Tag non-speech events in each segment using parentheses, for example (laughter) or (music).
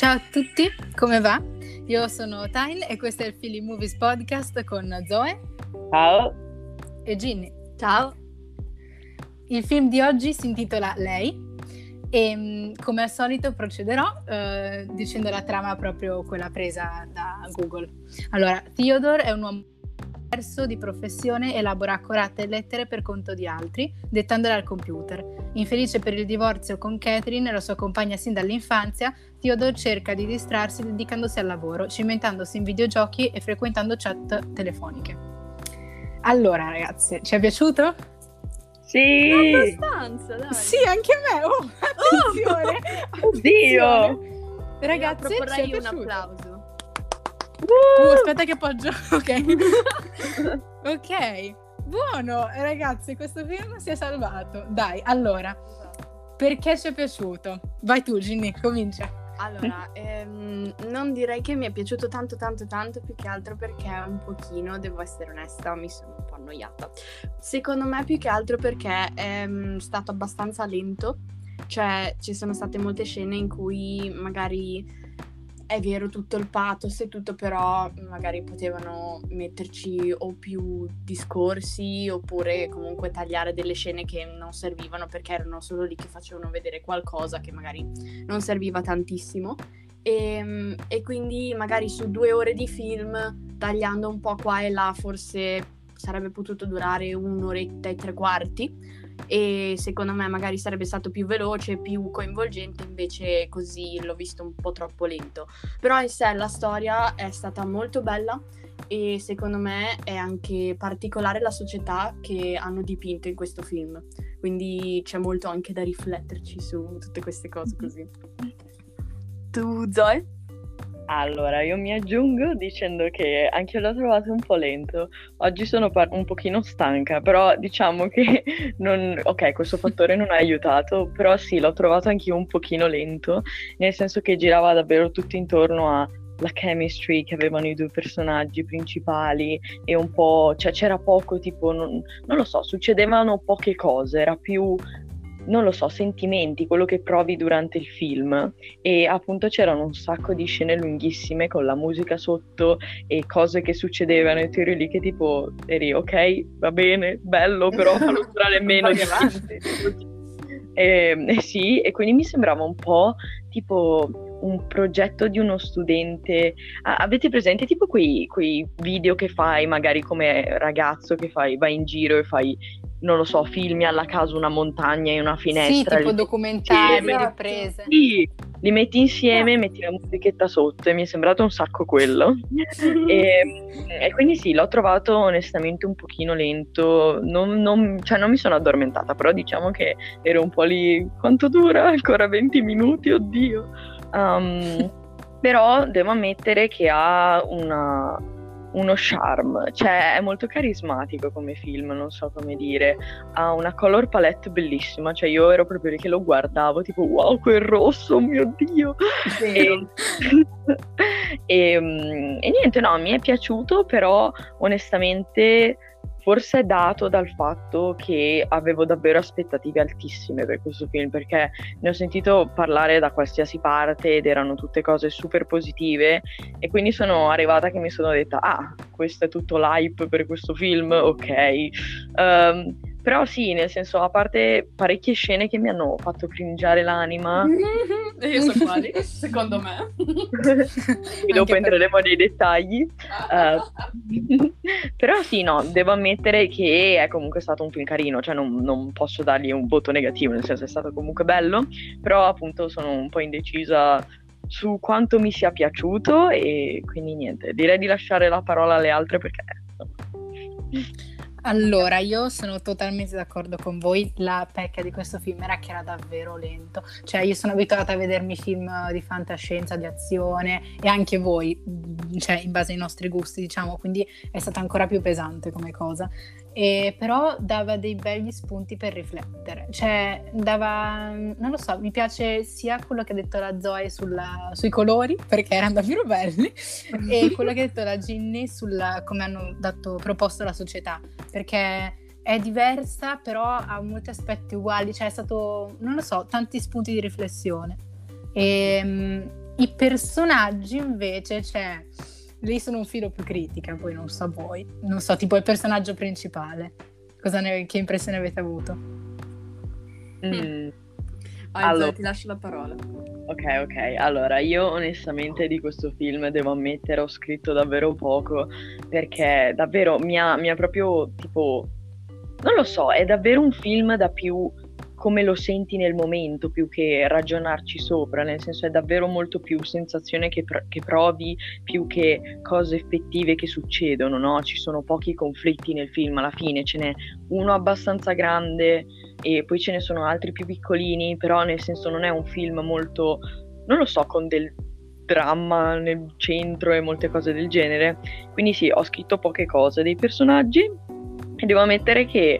Ciao a tutti, come va? Io sono Tyne e questo è il Philly Movies Podcast con Zoe. Ciao. E Ginny. Ciao. Il film di oggi si intitola Lei e mm, come al solito procederò eh, dicendo la trama proprio quella presa da Google. Allora, Theodore è un uomo diverso di professione elabora accurate lettere per conto di altri, dettandole al computer. Infelice per il divorzio con Catherine, la sua compagna sin dall'infanzia, Theodore cerca di distrarsi dedicandosi al lavoro, cimentandosi in videogiochi e frequentando chat telefoniche. Allora, ragazze, ci è piaciuto? Sì! Abbastanza, dai. Sì, anche a me! Oh, attenzione! (laughs) Oddio! attenzione. Ragazzi, Io proporrei ci è un applauso. Uh, aspetta che appoggio. (laughs) Ok. (laughs) ok. Buono, ragazzi, questo film si è salvato. Dai, allora, perché ci è piaciuto? Vai tu, Ginny, comincia. Allora, ehm, non direi che mi è piaciuto tanto tanto tanto, più che altro perché un pochino, devo essere onesta, mi sono un po' annoiata. Secondo me più che altro perché è mm, stato abbastanza lento, cioè ci sono state molte scene in cui magari è vero tutto il pathos e tutto, però magari potevano metterci o più discorsi oppure comunque tagliare delle scene che non servivano perché erano solo lì che facevano vedere qualcosa che magari non serviva tantissimo. E, e quindi magari su due ore di film, tagliando un po' qua e là, forse sarebbe potuto durare un'oretta e tre quarti e secondo me magari sarebbe stato più veloce, più coinvolgente, invece così l'ho visto un po' troppo lento. Però in sé la storia è stata molto bella e secondo me è anche particolare la società che hanno dipinto in questo film. Quindi c'è molto anche da rifletterci su tutte queste cose così. Tu, Zoe? Allora, io mi aggiungo dicendo che anche io l'ho trovato un po' lento. Oggi sono par- un pochino stanca, però diciamo che (laughs) non... Ok, questo fattore non ha aiutato, però sì, l'ho trovato anch'io un pochino lento, nel senso che girava davvero tutto intorno alla chemistry che avevano i due personaggi principali e un po'... cioè c'era poco tipo... non, non lo so, succedevano poche cose, era più non lo so, sentimenti, quello che provi durante il film e appunto c'erano un sacco di scene lunghissime con la musica sotto e cose che succedevano e tu eri lì che tipo eri ok, va bene, bello, però fallo durare (laughs) meno di avanti. E, e sì, e quindi mi sembrava un po' tipo un progetto di uno studente. Ah, avete presente tipo quei, quei, video che fai magari come ragazzo che fai, vai in giro e fai non lo so, filmi alla casa una montagna e una finestra. Sì, tipo documentari, riprese. Sì, li metti insieme metti la musichetta sotto e mi è sembrato un sacco quello. (laughs) e, e, quindi sì, l'ho trovato onestamente un pochino lento, non, non, cioè non mi sono addormentata, però diciamo che ero un po' lì, quanto dura? Ancora 20 minuti, oddio. Um, però devo ammettere che ha una uno charm, cioè è molto carismatico come film, non so come dire, ha una color palette bellissima, cioè io ero proprio lì che lo guardavo, tipo wow quel rosso, mio dio! E, (laughs) e, mm, e niente, no, mi è piaciuto, però onestamente forse è dato dal fatto che avevo davvero aspettative altissime per questo film, perché ne ho sentito parlare da qualsiasi parte ed erano tutte cose super positive e quindi sono arrivata che mi sono detta, ah, questo è tutto l'hype per questo film, ok. Um, però sì, nel senso, a parte parecchie scene che mi hanno fatto cringiare l'anima. E (laughs) io so quali, (laughs) secondo me. e dopo entreremo nei dettagli. Uh, però sì, no, devo ammettere che è comunque stato un film carino, cioè non, non, posso dargli un voto negativo, nel senso è stato comunque bello, però appunto sono un po' indecisa su quanto mi sia piaciuto e quindi niente, direi di lasciare la parola alle altre perché... Allora, io sono totalmente d'accordo con voi. La pecca di questo film era che era davvero lento. Cioè, io sono abituata a vedermi film di fantascienza, di azione e anche voi, cioè, in base ai nostri gusti, diciamo, quindi è stata ancora più pesante come cosa e però dava dei begli spunti per riflettere, cioè dava, non lo so, mi piace sia quello che ha detto la Zoe sulla, sui colori, perché erano davvero belli, e (laughs) quello che ha detto la Ginny sulla come hanno dato, proposto la società, perché è diversa, però ha molti aspetti uguali, cioè è stato, non lo so, tanti spunti di riflessione. E, I personaggi invece, cioè, lì sono un filo più critica, poi non so voi. Non so, tipo il personaggio principale. Ne, che impressione avete avuto? Mm. allora, ti lascio la parola. Ok, ok. Allora, io onestamente di questo film devo ammettere ho scritto davvero poco perché davvero mi ha, mi ha proprio tipo... Non lo so, è davvero un film da più come lo senti nel momento più che ragionarci sopra, nel senso è davvero molto più sensazione che, pr- che provi più che cose effettive che succedono, no? Ci sono pochi conflitti nel film, alla fine ce n'è uno abbastanza grande e poi ce ne sono altri più piccolini, però nel senso non è un film molto, non lo so, con del dramma nel centro e molte cose del genere. Quindi sì, ho scritto poche cose dei personaggi e devo ammettere che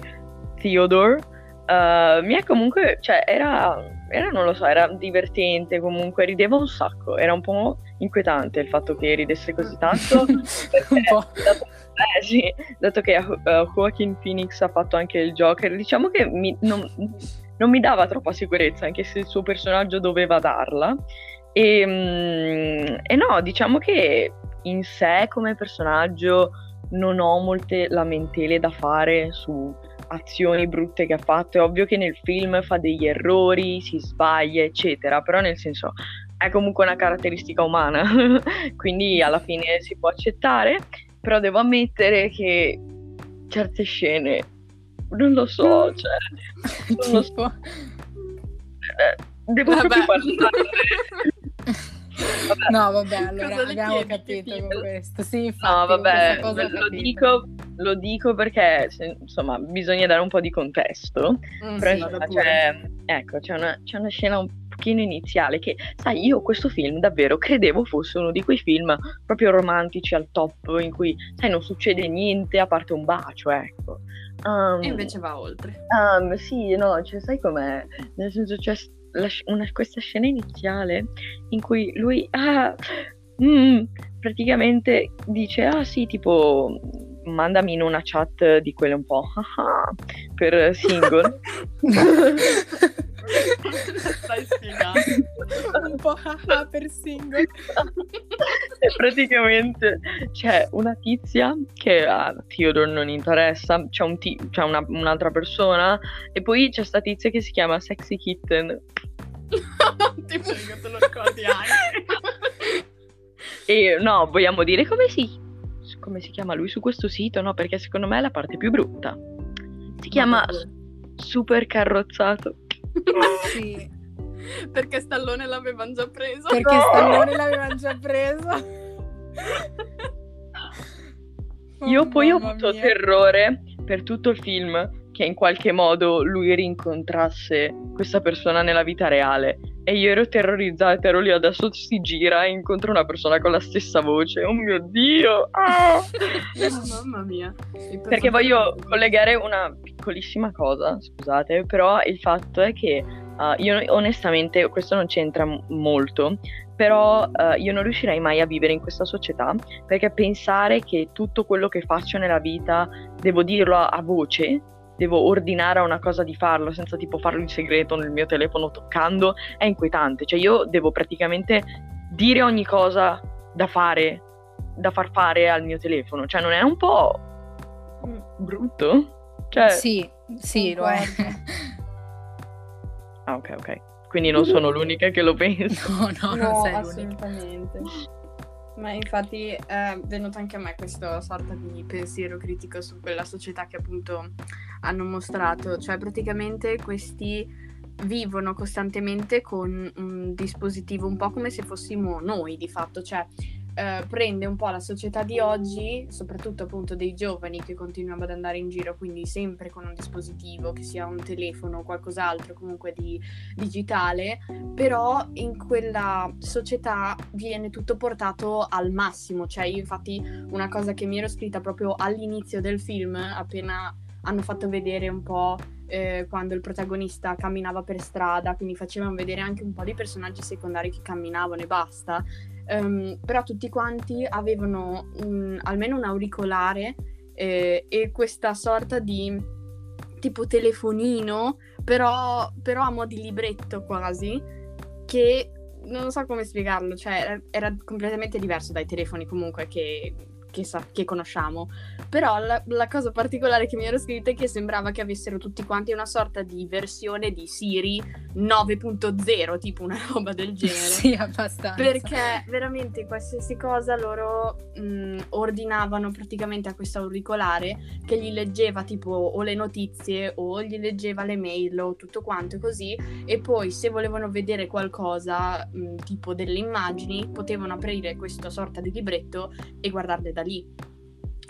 Theodore Uh, mi è comunque, cioè, era, era, non lo so, era divertente comunque, rideva un sacco, era un po' inquietante il fatto che ridesse così tanto, (laughs) perché, dato, eh, sì, dato che uh, Joaquin Phoenix ha fatto anche il Joker, diciamo che mi, non, non, mi dava troppa sicurezza, anche se il suo personaggio doveva darla, e, um, e no, diciamo che in sé come personaggio non ho molte lamentele da fare su azioni brutte che ha fatto. È ovvio che nel film fa degli errori, si sbaglia, eccetera, però nel senso è comunque una caratteristica umana, (laughs) quindi alla fine si può accettare, però devo ammettere che certe scene non lo so, cioè non lo so. Eh, devo Vabbè. proprio parlare. (laughs) (laughs) Vabbè. No, vabbè, (laughs) allora abbiamo capito con questo. Sì, infatti, no, vabbè, lo dico, lo dico, perché insomma bisogna dare un po' di contesto. Mm, però sì, insomma, c'è, ecco, c'è una, c'è una scena un pochino iniziale che, sai, io questo film davvero credevo fosse uno di quei film proprio romantici al top in cui, sai, non succede niente a parte un bacio, ecco. Um, e invece va oltre. Um, sì, no, cioè, sai com'è? Nel senso, c'è la, una, questa scena iniziale in cui lui ah, mm, praticamente dice ah sì tipo mandami in una chat di quelle un po' per single. Stai spiegando. Un po' per single. E praticamente c'è una tizia che a Theodore non interessa c'è, un t- c'è una, un'altra persona e poi c'è sta tizia che si chiama Sexy Kitten. (laughs) Ti prego te lo ricordi anche. E no vogliamo dire come si come si chiama lui su questo sito, no? Perché secondo me è la parte più brutta. Si chiama Super Carrozzato. sì. Perché Stallone l'avevano già preso. Perché no! Stallone l'avevano già preso. Io oh, poi ho avuto mia. terrore per tutto il film che in qualche modo lui rincontrasse questa persona nella vita reale. E io ero terrorizzata, ero lì adesso si gira e incontra una persona con la stessa voce. Oh mio Dio! Ah! oh, (laughs) mamma mia. Perché voglio collegare una piccolissima cosa, scusate, però il fatto è che uh, io onestamente, questo non c'entra m- molto, però uh, io non riuscirei mai a vivere in questa società perché pensare che tutto quello che faccio nella vita devo dirlo a, a voce devo ordinare a una cosa di farlo senza tipo farlo in segreto nel mio telefono toccando, è inquietante. Cioè io devo praticamente dire ogni cosa da fare, da far fare al mio telefono. Cioè non è un po' brutto? Cioè... Sì, sì, lo è. ah, ok, ok. Quindi non sono l'unica che lo (laughs) penso. No, no, no non sei assolutamente. l'unica. Ma infatti è venuto anche a me questa sorta di pensiero critico su quella società che appunto hanno mostrato, cioè praticamente questi vivono costantemente con un dispositivo un po' come se fossimo noi di fatto, cioè eh, prende un po' la società di oggi, soprattutto appunto dei giovani che continuano ad andare in giro, quindi sempre con un dispositivo, che sia un telefono o qualcos'altro comunque di digitale, però in quella società viene tutto portato al massimo, cioè io infatti una cosa che mi ero scritta proprio all'inizio del film, appena hanno fatto vedere un po' eh, quando il protagonista camminava per strada, quindi facevano vedere anche un po' di personaggi secondari che camminavano e basta. Um, però tutti quanti avevano un, almeno un auricolare eh, e questa sorta di tipo telefonino, però, però a mo' di libretto quasi, che non so come spiegarlo, cioè era completamente diverso dai telefoni comunque che che, sa- che conosciamo. Però la-, la, cosa particolare che mi ero scritta è che sembrava che avessero tutti quanti una sorta di versione di Siri 9.0, tipo una (laughs) roba del genere. sì, abbastanza. Perché veramente qualsiasi cosa loro mh, ordinavano praticamente a questo auricolare che gli leggeva tipo o le notizie o gli leggeva le mail o tutto quanto così e poi se volevano vedere qualcosa mh, tipo delle immagini potevano aprire questa sorta di libretto e guardarle da da lì.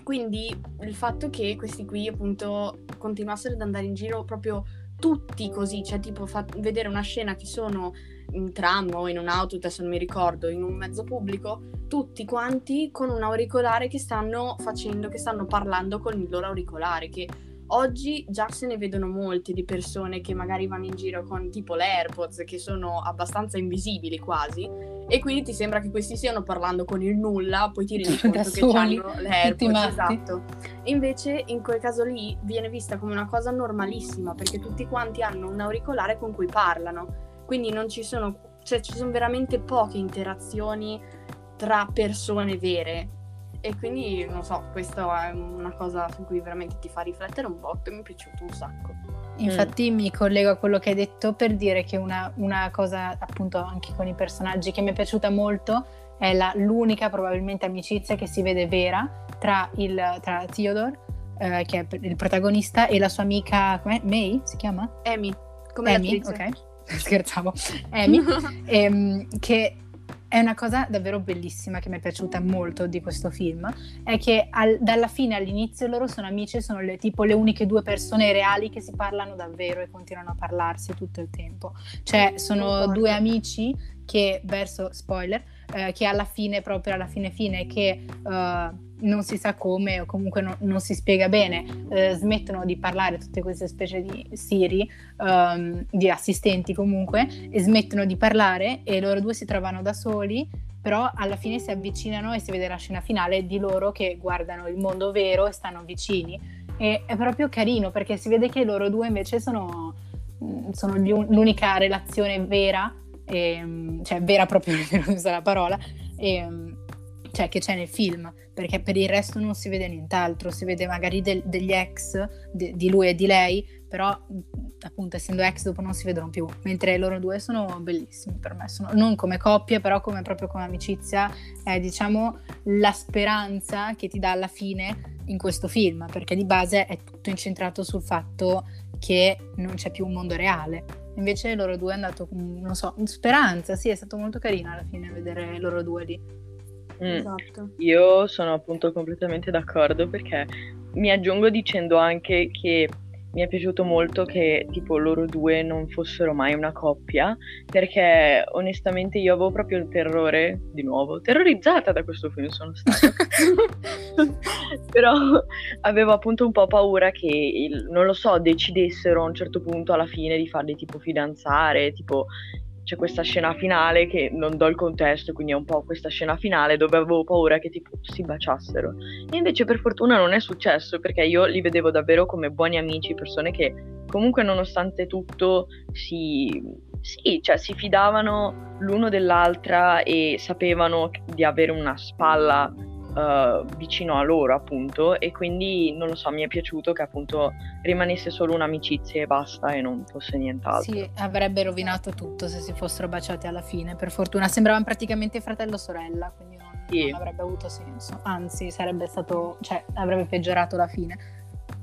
Quindi il fatto che questi qui appunto continuassero ad andare in giro proprio tutti così, cioè tipo fa- vedere una scena che sono in tram o in un'auto, adesso non mi ricordo, in un mezzo pubblico, tutti quanti con un auricolare che stanno facendo, che stanno parlando con il loro auricolare, che Oggi già se ne vedono molte di persone che magari vanno in giro con tipo le AirPods che sono abbastanza invisibili quasi e quindi ti sembra che questi stiano parlando con il nulla, poi ti rendi (laughs) conto che hanno le AirPods, esatto. Invece in quel caso lì viene vista come una cosa normalissima perché tutti quanti hanno un auricolare con cui parlano. Quindi non ci sono cioè ci sono veramente poche interazioni tra persone vere e quindi, non so, questa è una cosa su cui veramente ti fa riflettere un botto e mi è piaciuto un sacco. Infatti mm. mi collego a quello che hai detto per dire che una, una, cosa, appunto, anche con i personaggi che mi è piaciuta molto è la, l'unica probabilmente amicizia che si vede vera tra, il, tra Theodore, eh, che è il protagonista, e la sua amica, com'è? May si chiama? Amy, come Amy, ok, (laughs) scherzavo, Amy, (laughs) ehm, che è una cosa davvero bellissima che mi è piaciuta molto di questo film, è che al, dalla fine all'inizio loro sono amici, sono le, tipo le uniche due persone reali che si parlano davvero e continuano a parlarsi tutto il tempo. Cioè sono due amici che, verso spoiler, eh, che alla fine, proprio alla fine fine, che... Uh, non si sa come o comunque no, non si spiega bene, eh, smettono di parlare tutte queste specie di Siri, um, di assistenti comunque, e smettono di parlare e loro due si trovano da soli, però alla fine si avvicinano e si vede la scena finale di loro che guardano il mondo vero e stanno vicini. E è proprio carino perché si vede che loro due invece sono, mm, sono l'unica relazione vera, e, mm, cioè vera proprio per usare la parola, e, mm, cioè che c'è nel film, perché per il resto non si vede nient'altro, si vede magari del, degli ex de, di lui e di lei, però appunto essendo ex dopo non si vedono più, mentre loro due sono bellissimi per me, sono, non come coppia, però come, proprio come amicizia, è diciamo la speranza che ti dà alla fine in questo film, perché di base è tutto incentrato sul fatto che non c'è più un mondo reale. Invece loro due è andato, non so, speranza, sì, è stato molto carino alla fine vedere loro due lì. Mm. Esatto. Io sono appunto completamente d'accordo perché mi aggiungo dicendo anche che mi è piaciuto molto che tipo loro due non fossero mai una coppia perché onestamente io avevo proprio il terrore di nuovo terrorizzata da questo film sono stata. (laughs) Però avevo appunto un po' paura che il, non lo so decidessero a un certo punto alla fine di farli tipo fidanzare tipo c'è questa scena finale che non do il contesto, quindi è un po' questa scena finale dove avevo paura che tipo si baciassero. E invece per fortuna non è successo perché io li vedevo davvero come buoni amici, persone che comunque nonostante tutto si, sì, cioè, si fidavano l'uno dell'altra e sapevano di avere una spalla uh, vicino a loro appunto e quindi non lo so mi è piaciuto che appunto rimanesse solo un'amicizia e basta e non fosse nient'altro. Sì avrebbe rovinato tutto se si fossero baciati alla fine. Per fortuna sembravano praticamente fratello sorella quindi non, sì. non avrebbe avuto senso. Anzi sarebbe stato cioè avrebbe peggiorato la fine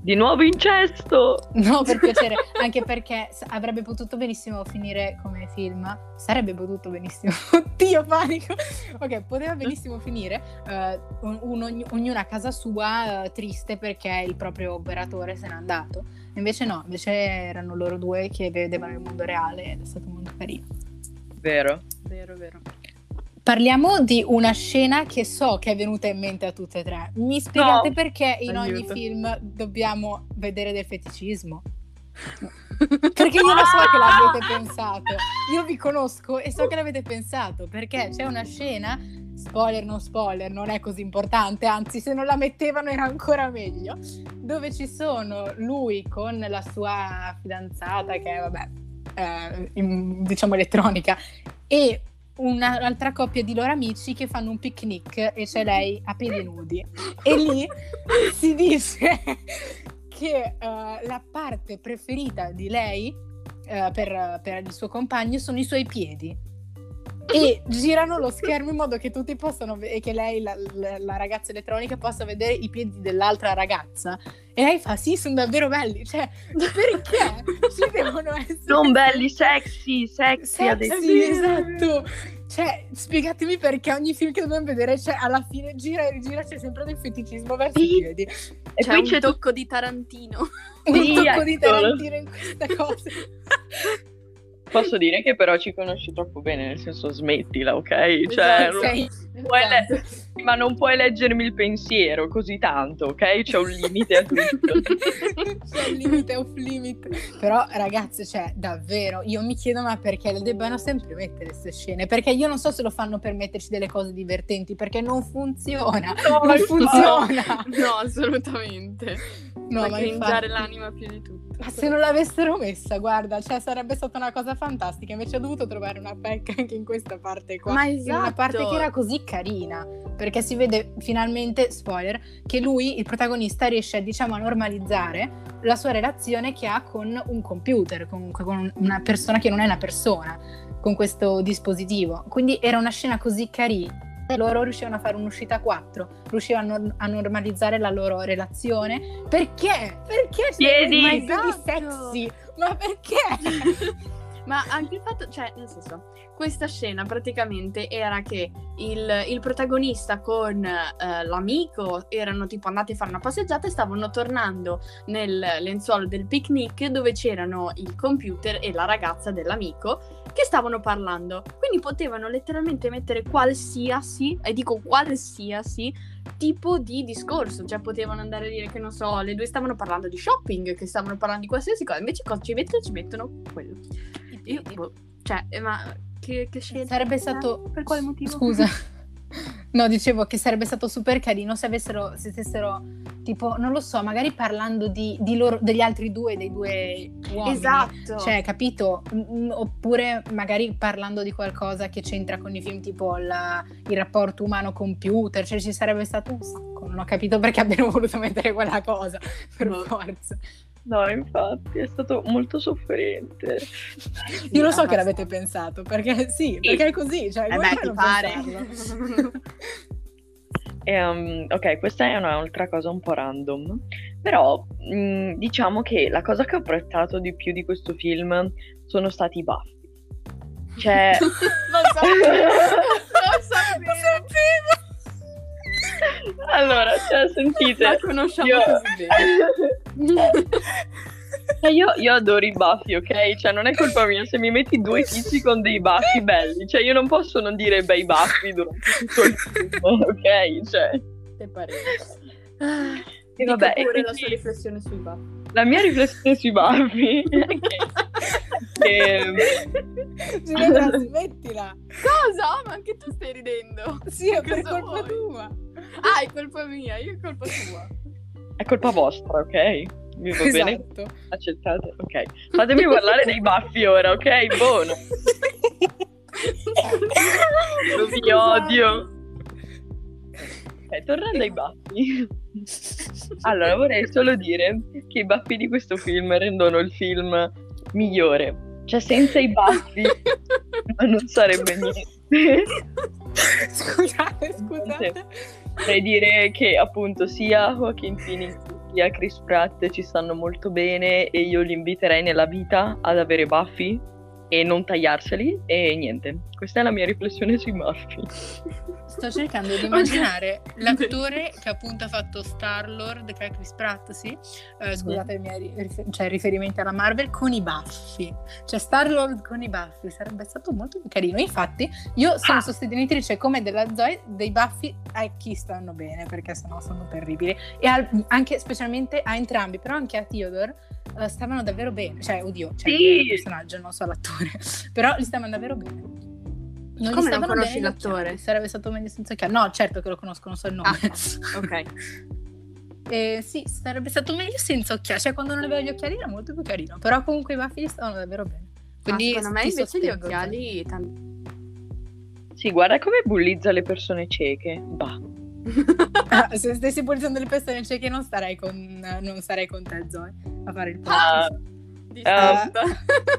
di nuovo incesto! No, per (laughs) piacere, anche perché avrebbe potuto benissimo finire come film. Sarebbe potuto benissimo. (laughs) Oddio, panico! Ok, poteva benissimo finire uh, un, un, ognuna a casa sua uh, triste perché il proprio operatore se n'è andato. Invece no, invece erano loro due che vedevano il mondo reale ed è stato molto carino. Vero? Vero, vero. Parliamo di una scena che so che è venuta in mente a tutte e tre. Mi spiegate no. perché in Aiuto. ogni film dobbiamo vedere del feticismo? (laughs) Perché io lo so che l'avete (laughs) pensato. Io vi conosco e so che l'avete pensato perché c'è una scena, spoiler non spoiler, non è così importante, anzi se non la mettevano era ancora meglio, dove ci sono lui con la sua fidanzata che è vabbè, eh, in, diciamo elettronica e un'altra coppia di loro amici che fanno un picnic e c'è lei a piedi nudi. E lì (laughs) si dice che uh, la parte preferita di lei uh, per, per il suo compagno sono i suoi piedi e (laughs) girano lo schermo in modo che tutti possano vedere che lei, la, la, la, ragazza elettronica, possa vedere i piedi dell'altra ragazza. E lei fa: Sì, sono davvero belli. Cioè, perché ci devono essere. Sono belli, sexy, sexy, sexy Sì, esatto. Cioè, spiegatemi perché ogni film che dobbiamo vedere, cioè, alla fine gira e rigira, c'è sempre del feticismo verso sì. i piedi. E c'è poi c'è tocco di Tarantino. un sì, tocco ecco. di Tarantino in questa cosa. (laughs) Posso dire che però ci conosci troppo bene, nel senso smettila, ok? Cioè, esatto, non le- esatto. ma non puoi leggermi il pensiero così tanto, ok? C'è un limite a tutto. (laughs) C'è un limite off limit. Però ragazze, cioè, davvero, io mi chiedo ma perché le debbano sempre mettere queste scene? Perché io non so se lo fanno per metterci delle cose divertenti, perché non funziona. No, non funziona. No, assolutamente. No, Fa ma infatti... l'anima più di tutto. Ma se non l'avessero messa, guarda, cioè sarebbe stata una cosa fantastica. Invece ho dovuto trovare una pecca anche in questa parte qua. Ma esatto. Una parte che era così carina. Perché si vede finalmente, spoiler, che lui, il protagonista, riesce diciamo a normalizzare la sua relazione che ha con un computer, comunque con una persona che non è una persona, con questo dispositivo. Quindi era una scena così carina loro riuscivano a fare un'uscita a quattro, riuscivano a, a normalizzare la loro relazione. Perché? Perché piedi, mai esatto. sexy? Ma perché? (laughs) Ma anche il fatto, cioè, nel senso, questa scena praticamente era che il, il protagonista con eh, l'amico erano tipo andati a fare una passeggiata e stavano tornando nel lenzuolo del picnic dove c'erano il computer e la ragazza dell'amico che stavano parlando. Quindi potevano letteralmente mettere qualsiasi, e dico qualsiasi, tipo di discorso. Cioè potevano andare a dire che non so, le due stavano parlando di shopping, che stavano parlando di qualsiasi cosa. Invece cosa ci mettono? Ci mettono quello. Io, boh, cioè, eh, ma che, che scelta? Sarebbe stato... Per quale motivo? Scusa. (laughs) No, dicevo che sarebbe stato super carino se avessero, se stessero, tipo, non lo so, magari parlando di, di loro, degli altri due, dei due uomini. Esatto. Cioè, capito? Oppure magari parlando di qualcosa che c'entra con i film, tipo la, il rapporto umano-computer, cioè ci sarebbe stato un sacco. Non ho capito perché abbiano voluto (laughs) mettere quella cosa, per no. forza. No, infatti, è stato molto sofferente. Io lo so che l'avete pensato, perché (laughs) sì, perché è così, cioè, eh beh, ti pare. e, um, (laughs) ok, questa è un'altra cosa un po' random, però mh, mm, diciamo che la cosa che ho apprezzato di più di questo film sono stati i baffi. Cioè... (laughs) non sapevo! non sapevo! Allora, cioè, sentite. La conosciamo io... così bene. (laughs) Cioè, io, io, adoro i baffi, ok? Cioè, non è colpa mia se mi metti due (laughs) tizi con dei baffi belli. Cioè, io non posso non dire bei baffi durante tutto il film, (laughs) ok? Cioè. Te pare. E vabbè, pure quindi... la sua riflessione sui baffi. La mia riflessione sui baffi è che... (laughs) Ginevra, smettila! Cosa? Ma anche tu stai ridendo! Sì, è per colpa vuoi? tua! Ah, è colpa mia, io è colpa tua. È colpa vostra, ok? Mi va esatto. bene? Accettate? Ok. Fatemi parlare dei baffi ora, ok? Buono. (laughs) Lo vi odio. Ok, tornando ai baffi. Allora, vorrei solo dire che i baffi di questo film rendono il film migliore. Cioè, senza i baffi non sarebbe niente. Scusate, scusate. Vorrei dire che appunto sia Joaquin Phoenix sia Chris Pratt ci stanno molto bene e io li inviterei nella vita ad avere baffi e non tagliarseli e niente. Questa è la mia riflessione sui baffi. Sto cercando di (laughs) immaginare l'attore che appunto ha fatto Star-Lord, che è Chris Pratt, sì? Eh, scusate i miei rifer- cioè, riferimenti alla Marvel, con i baffi. Cioè Star-Lord con i baffi, sarebbe stato molto carino. Infatti io sono ah. sostenitrice come della Zoe dei baffi a chi stanno bene, perché sennò sono terribili. E al- anche specialmente a entrambi, però anche a Theodore uh, stavano davvero bene. Cioè, oddio, cioè sì. il personaggio, non so l'attore, (laughs) però li stavano davvero bene. Non Come non conosci bene, l'attore? Sarebbe stato meglio senza occhiali. No, certo che lo conosco, non so il nome. Ah, ok. (laughs) eh, sì, sarebbe stato meglio senza occhiali. Cioè, quando non aveva gli occhiali era molto più carino. Però comunque i baffi stavano davvero bene. Quindi ah, secondo me invece gli occhiali... Tanti... Sì, guarda come bullizza le persone cieche. Bah. Ah, se stessi bullizzando le persone cieche non starei con, non starei con te, Zoe, a fare il podcast. Ah, Di Ah. testa.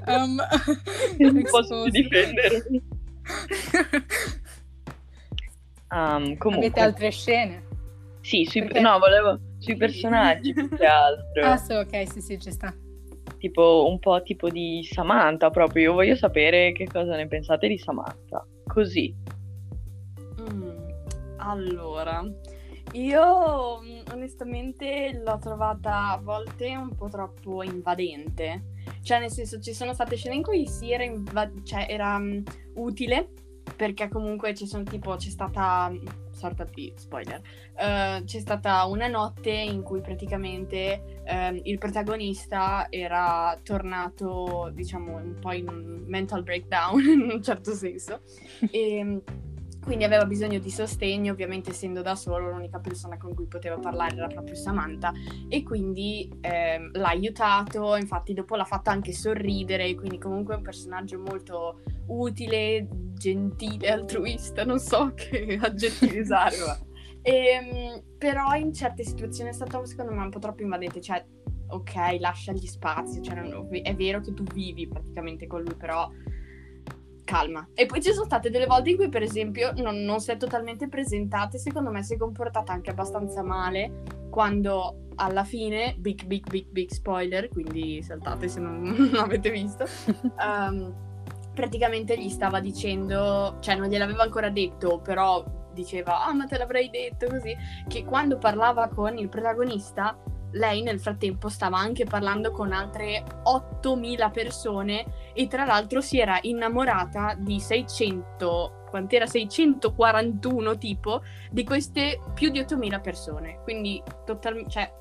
Um, (laughs) non posso difendermi. Um, (laughs) comunque, Avete altre scene? sì, sui, Perché- no, volevo sui personaggi più che (laughs) altro. Ah, sì, ok, sì, sì, ci sta. tipo un po' tipo di Samantha proprio. Io voglio sapere che cosa ne pensate di Samantha. Così. Mm, Allora, io mm, onestamente l'ho trovata a volte un po' troppo invadente. Cioè, nel senso, ci sono state scene in cui sì, era, inva- cioè, era mm, utile, perché comunque ci sono tipo, c'è stata, sorta di spoiler, eh, c'è stata una notte in cui praticamente ehm, il protagonista era tornato, diciamo, un po' in un mental breakdown, (laughs) in un certo senso. (laughs) E quindi aveva bisogno di sostegno, ovviamente essendo da solo l'unica persona con cui poteva parlare era proprio Samantha e quindi ehm, l'ha aiutato, infatti dopo l'ha fatto anche sorridere, quindi comunque è un personaggio molto utile, gentile, altruista, non so (laughs) che aggettivi usare. ma- (laughs) Ehm, però in certe situazioni è stato secondo me un po' troppo invadente, cioè ok lascia gli spazi, cioè, non- è vero che tu vivi praticamente con lui, però calma. E poi ci sono state delle volte in cui, per esempio, non, non si è totalmente presentata e secondo me si è comportata anche abbastanza male quando alla fine, big, big, big, big spoiler, quindi saltate se non, (laughs) non avete visto, (laughs) ehm, praticamente gli stava dicendo, cioè non gliel'aveva ancora detto, però diceva, ah ma te l'avrei detto così, che quando parlava con il protagonista, lei nel frattempo stava anche parlando con altre 8000 persone e tra l'altro si era innamorata di 600, quant'era 641 tipo, di queste più di 8000 persone. Quindi totalmente, cioè,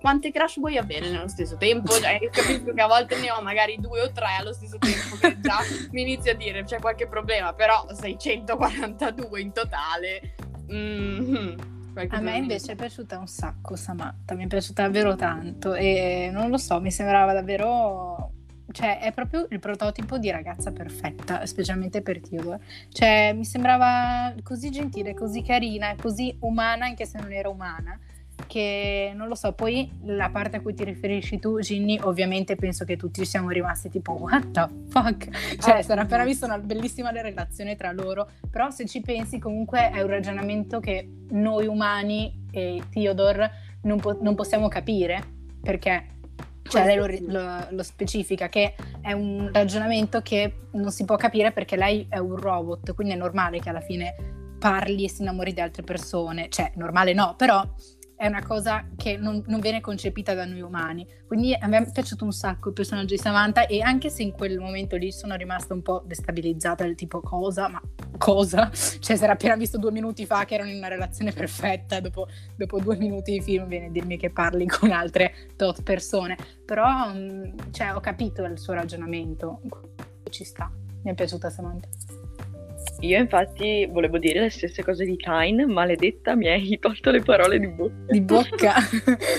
quante crush vuoi avere nello stesso tempo? Cioè, io capisco che a volte ne ho magari due o tre allo stesso tempo, che già mi inizio a dire c'è qualche problema, però 642 in totale. mm, qualche A me invece è piaciuta un sacco Samantha, mi è piaciuta davvero tanto e non lo so, mi sembrava davvero... Cioè, è proprio il prototipo di ragazza perfetta, specialmente per Theodore. Cioè, mi sembrava così gentile, così carina, così umana, anche se non era umana, che non lo so. Poi la parte a cui ti riferisci tu, Ginny, ovviamente penso che tutti siamo rimasti tipo, what the fuck? Cioè, Ah, sarà appena no. visto una bellissima relazione tra loro, però se ci pensi comunque è un ragionamento che noi umani e Theodore non, po- non possiamo capire perché cioè lei lo, lo- lo specifica che è un ragionamento che non si può capire perché lei è un robot quindi è normale che alla fine parli e si innamori di altre persone cioè normale no però è una cosa che non, non viene concepita da noi umani. Quindi a me è piaciuto un sacco il personaggio di Samantha e anche se in quel momento lì sono rimasta un po' destabilizzata del tipo cosa, ma cosa? (laughs) Cioè si era appena visto due minuti fa che erano in una relazione perfetta, dopo, dopo due minuti di film viene a dirmi che parli con altre tot persone. Però mh, cioè, ho capito il suo ragionamento, ci sta, mi è piaciuta Samantha. Io infatti volevo dire le stesse cose di Tyne, maledetta, mi hai tolto le parole di bocca. Di bocca.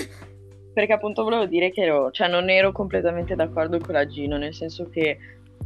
(laughs) Perché appunto volevo dire che ero, cioè non ero completamente d'accordo con la Gino, nel senso che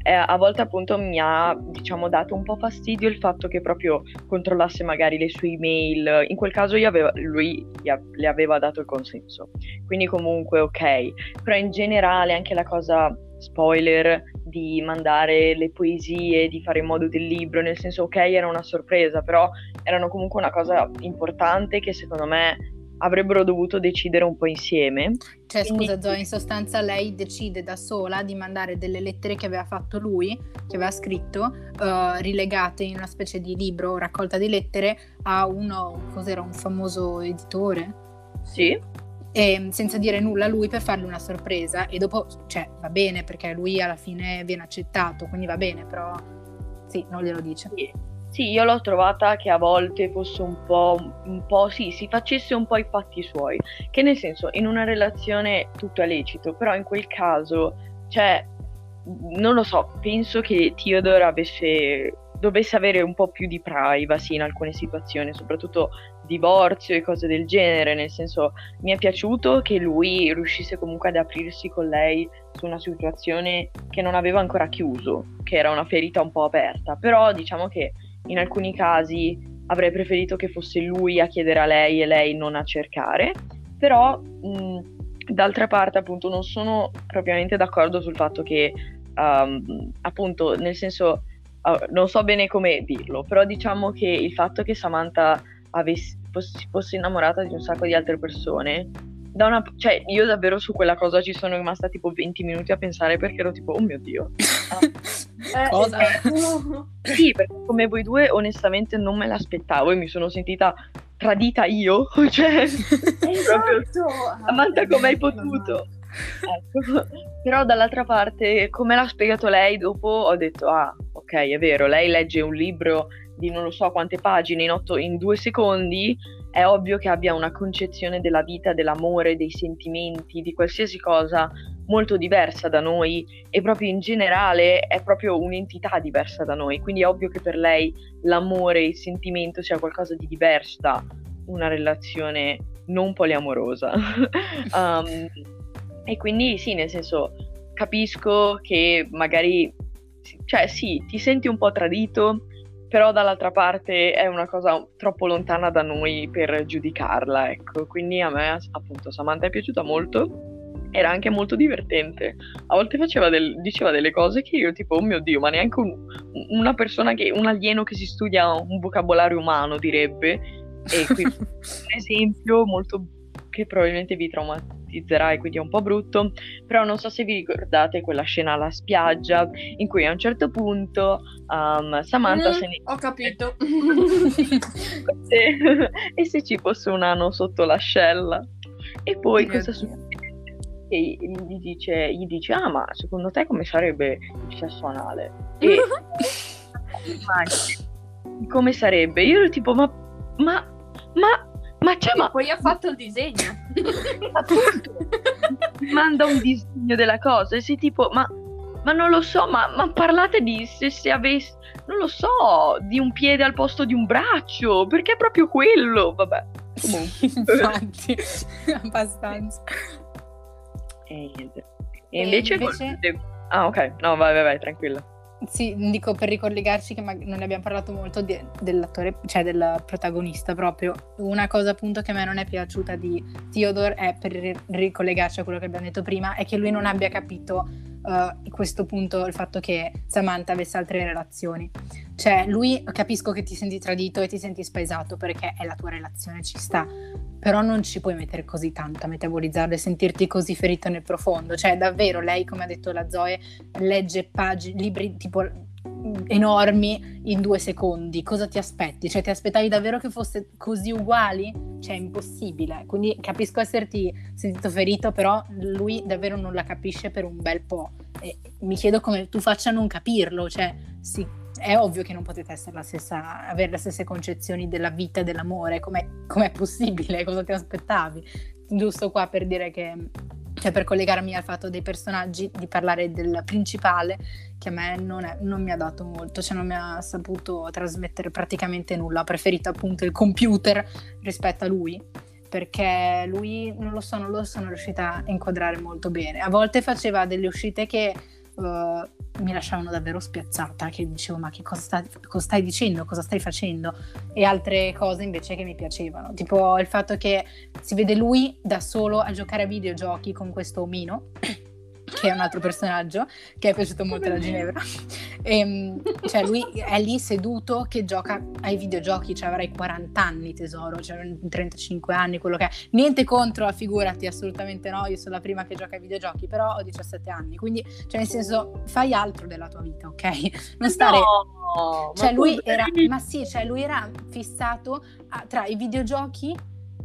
eh, a volte appunto mi ha, diciamo, dato un po' fastidio il fatto che proprio controllasse magari le sue email. In quel caso io avevo- lui le aveva dato il consenso. Quindi comunque ok. Però in generale anche la cosa spoiler di mandare le poesie, di fare in modo del libro, nel senso ok era una sorpresa, però erano comunque una cosa importante che secondo me avrebbero dovuto decidere un po' insieme. Cioè, Quindi- scusa Zoe, in sostanza lei decide da sola di mandare delle lettere che aveva fatto lui, che aveva scritto, eh, rilegate in una specie di libro, raccolta di lettere, a uno, cos'era, un famoso editore, Sì, e senza dire nulla a lui per fargli una sorpresa. E dopo, cioè, va bene, perché lui alla fine viene accettato, quindi va bene, però sì, non glielo dice. Sì, io l'ho trovata che a volte fosse un po', un po', sì, si facesse un po' i fatti suoi, che nel senso in una relazione tutto è lecito, però in quel caso, cioè, non lo so, penso che Theodore avesse, dovesse avere un po' più di privacy in alcune situazioni, soprattutto divorzio e cose del genere, nel senso mi è piaciuto che lui riuscisse comunque ad aprirsi con lei su una situazione che non aveva ancora chiuso, che era una ferita un po' aperta, però diciamo che in alcuni casi avrei preferito che fosse lui a chiedere a lei e lei non a cercare, però mh, d'altra parte appunto non sono propriamente d'accordo sul fatto che um, appunto nel senso uh, non so bene come dirlo, però diciamo che il fatto che Samantha avessi, fosse, fosse innamorata di un sacco di altre persone da una, cioè io davvero su quella cosa ci sono rimasta tipo 20 minuti a pensare perché ero tipo oh mio dio (laughs) ah. cosa? Eh, sì perché come voi due onestamente non me l'aspettavo e mi sono sentita tradita io (laughs) cioè esatto. proprio Samantha come hai potuto ecco. (laughs) però dall'altra parte come l'ha spiegato lei dopo ho detto ah ok è vero lei legge un libro di non lo so quante pagine in, otto, in due secondi è ovvio che abbia una concezione della vita, dell'amore, dei sentimenti, di qualsiasi cosa molto diversa da noi e proprio in generale è proprio un'entità diversa da noi, quindi è ovvio che per lei l'amore, il sentimento sia qualcosa di diverso da una relazione non poliamorosa. um, (laughs) e quindi sì, nel senso capisco che magari, cioè sì, ti senti un po' tradito, però dall'altra parte è una cosa troppo lontana da noi per giudicarla, ecco. Quindi a me appunto Samantha è piaciuta molto. Era anche molto divertente. A volte del, diceva delle cose che io tipo, oh mio Dio, ma neanche un, una persona che, un alieno che si studia un vocabolario umano direbbe. E qui (laughs) un esempio molto che probabilmente vi traumatizza stigmatizzerà e quindi è un po' brutto, però non so se vi ricordate quella scena alla spiaggia in cui a un certo punto um, Samantha mm, se ne... Ho capito. (laughs) e, e se ci fosse un anno sotto l'ascella? E poi Mio cosa succede? E gli dice, gli dice, ah ma secondo te come sarebbe il sesso anale? E (laughs) come sarebbe? Io ero tipo, ma, ma, ma ma c'è ma... Poi ha fatto il disegno. (laughs) Manda un disegno della cosa e sei tipo, ma, ma non lo so, ma, ma parlate di se, se avessi, non lo so, di un piede al posto di un braccio, perché è proprio quello, vabbè. Comunque. Infatti, (laughs) abbastanza. E. E invece... E invece... Ah ok, no vai vai vai, tranquilla. Sì, dico per ricollegarci che non ne abbiamo parlato molto di- dell'attore, cioè del protagonista proprio. Una cosa appunto che a me non è piaciuta di Theodore è per ri- ricollegarci a quello che abbiamo detto prima, è che lui non abbia capito uh, questo punto, il fatto che Samantha avesse altre relazioni. Cioè, lui capisco che ti senti tradito e ti senti spaesato perché è la tua relazione, ci sta, però non ci puoi mettere così tanto a metabolizzarlo e sentirti così ferito nel profondo. Cioè, davvero, lei, come ha detto la Zoe, legge pagine, libri tipo enormi in due secondi. Cosa ti aspetti? Cioè, ti aspettavi davvero che fosse così uguali? Cioè, è impossibile. Quindi capisco esserti sentito ferito, però lui davvero non la capisce per un bel po'. E mi chiedo come tu faccia a non capirlo. Cioè, sì, è ovvio che non potete la stessa, avere le stesse concezioni della vita e dell'amore. Com'è, com'è possibile? (laughs) Cosa ti aspettavi? Giusto qua per dire che cioè per collegarmi al fatto dei personaggi, di parlare del principale, che a me non, è, non, mi ha dato molto, cioè non mi ha saputo trasmettere praticamente nulla, ho preferito appunto il computer rispetto a lui, perché lui non lo so, non lo sono riuscita a inquadrare molto bene. A volte faceva delle uscite che uh, mi lasciavano davvero spiazzata, che dicevo ma che cosa, sta, cosa, stai dicendo, cosa stai facendo? E altre cose invece che mi piacevano, tipo il fatto che si vede lui da solo a giocare a videogiochi con questo omino (clears throat) che è un altro personaggio che è piaciuto molto alla Ginevra. E, ehm, cioè lui è lì seduto che gioca ai videogiochi, cioè avrai 40 anni tesoro, cioè 35 anni, quello che è. Niente contro, figurati, assolutamente no, io sono la prima che gioca ai videogiochi, però ho 17 anni, quindi cioè nel senso fai altro della tua vita, ok? Non stare... No, cioè lui era... Ma sì, cioè lui era fissato a, tra i videogiochi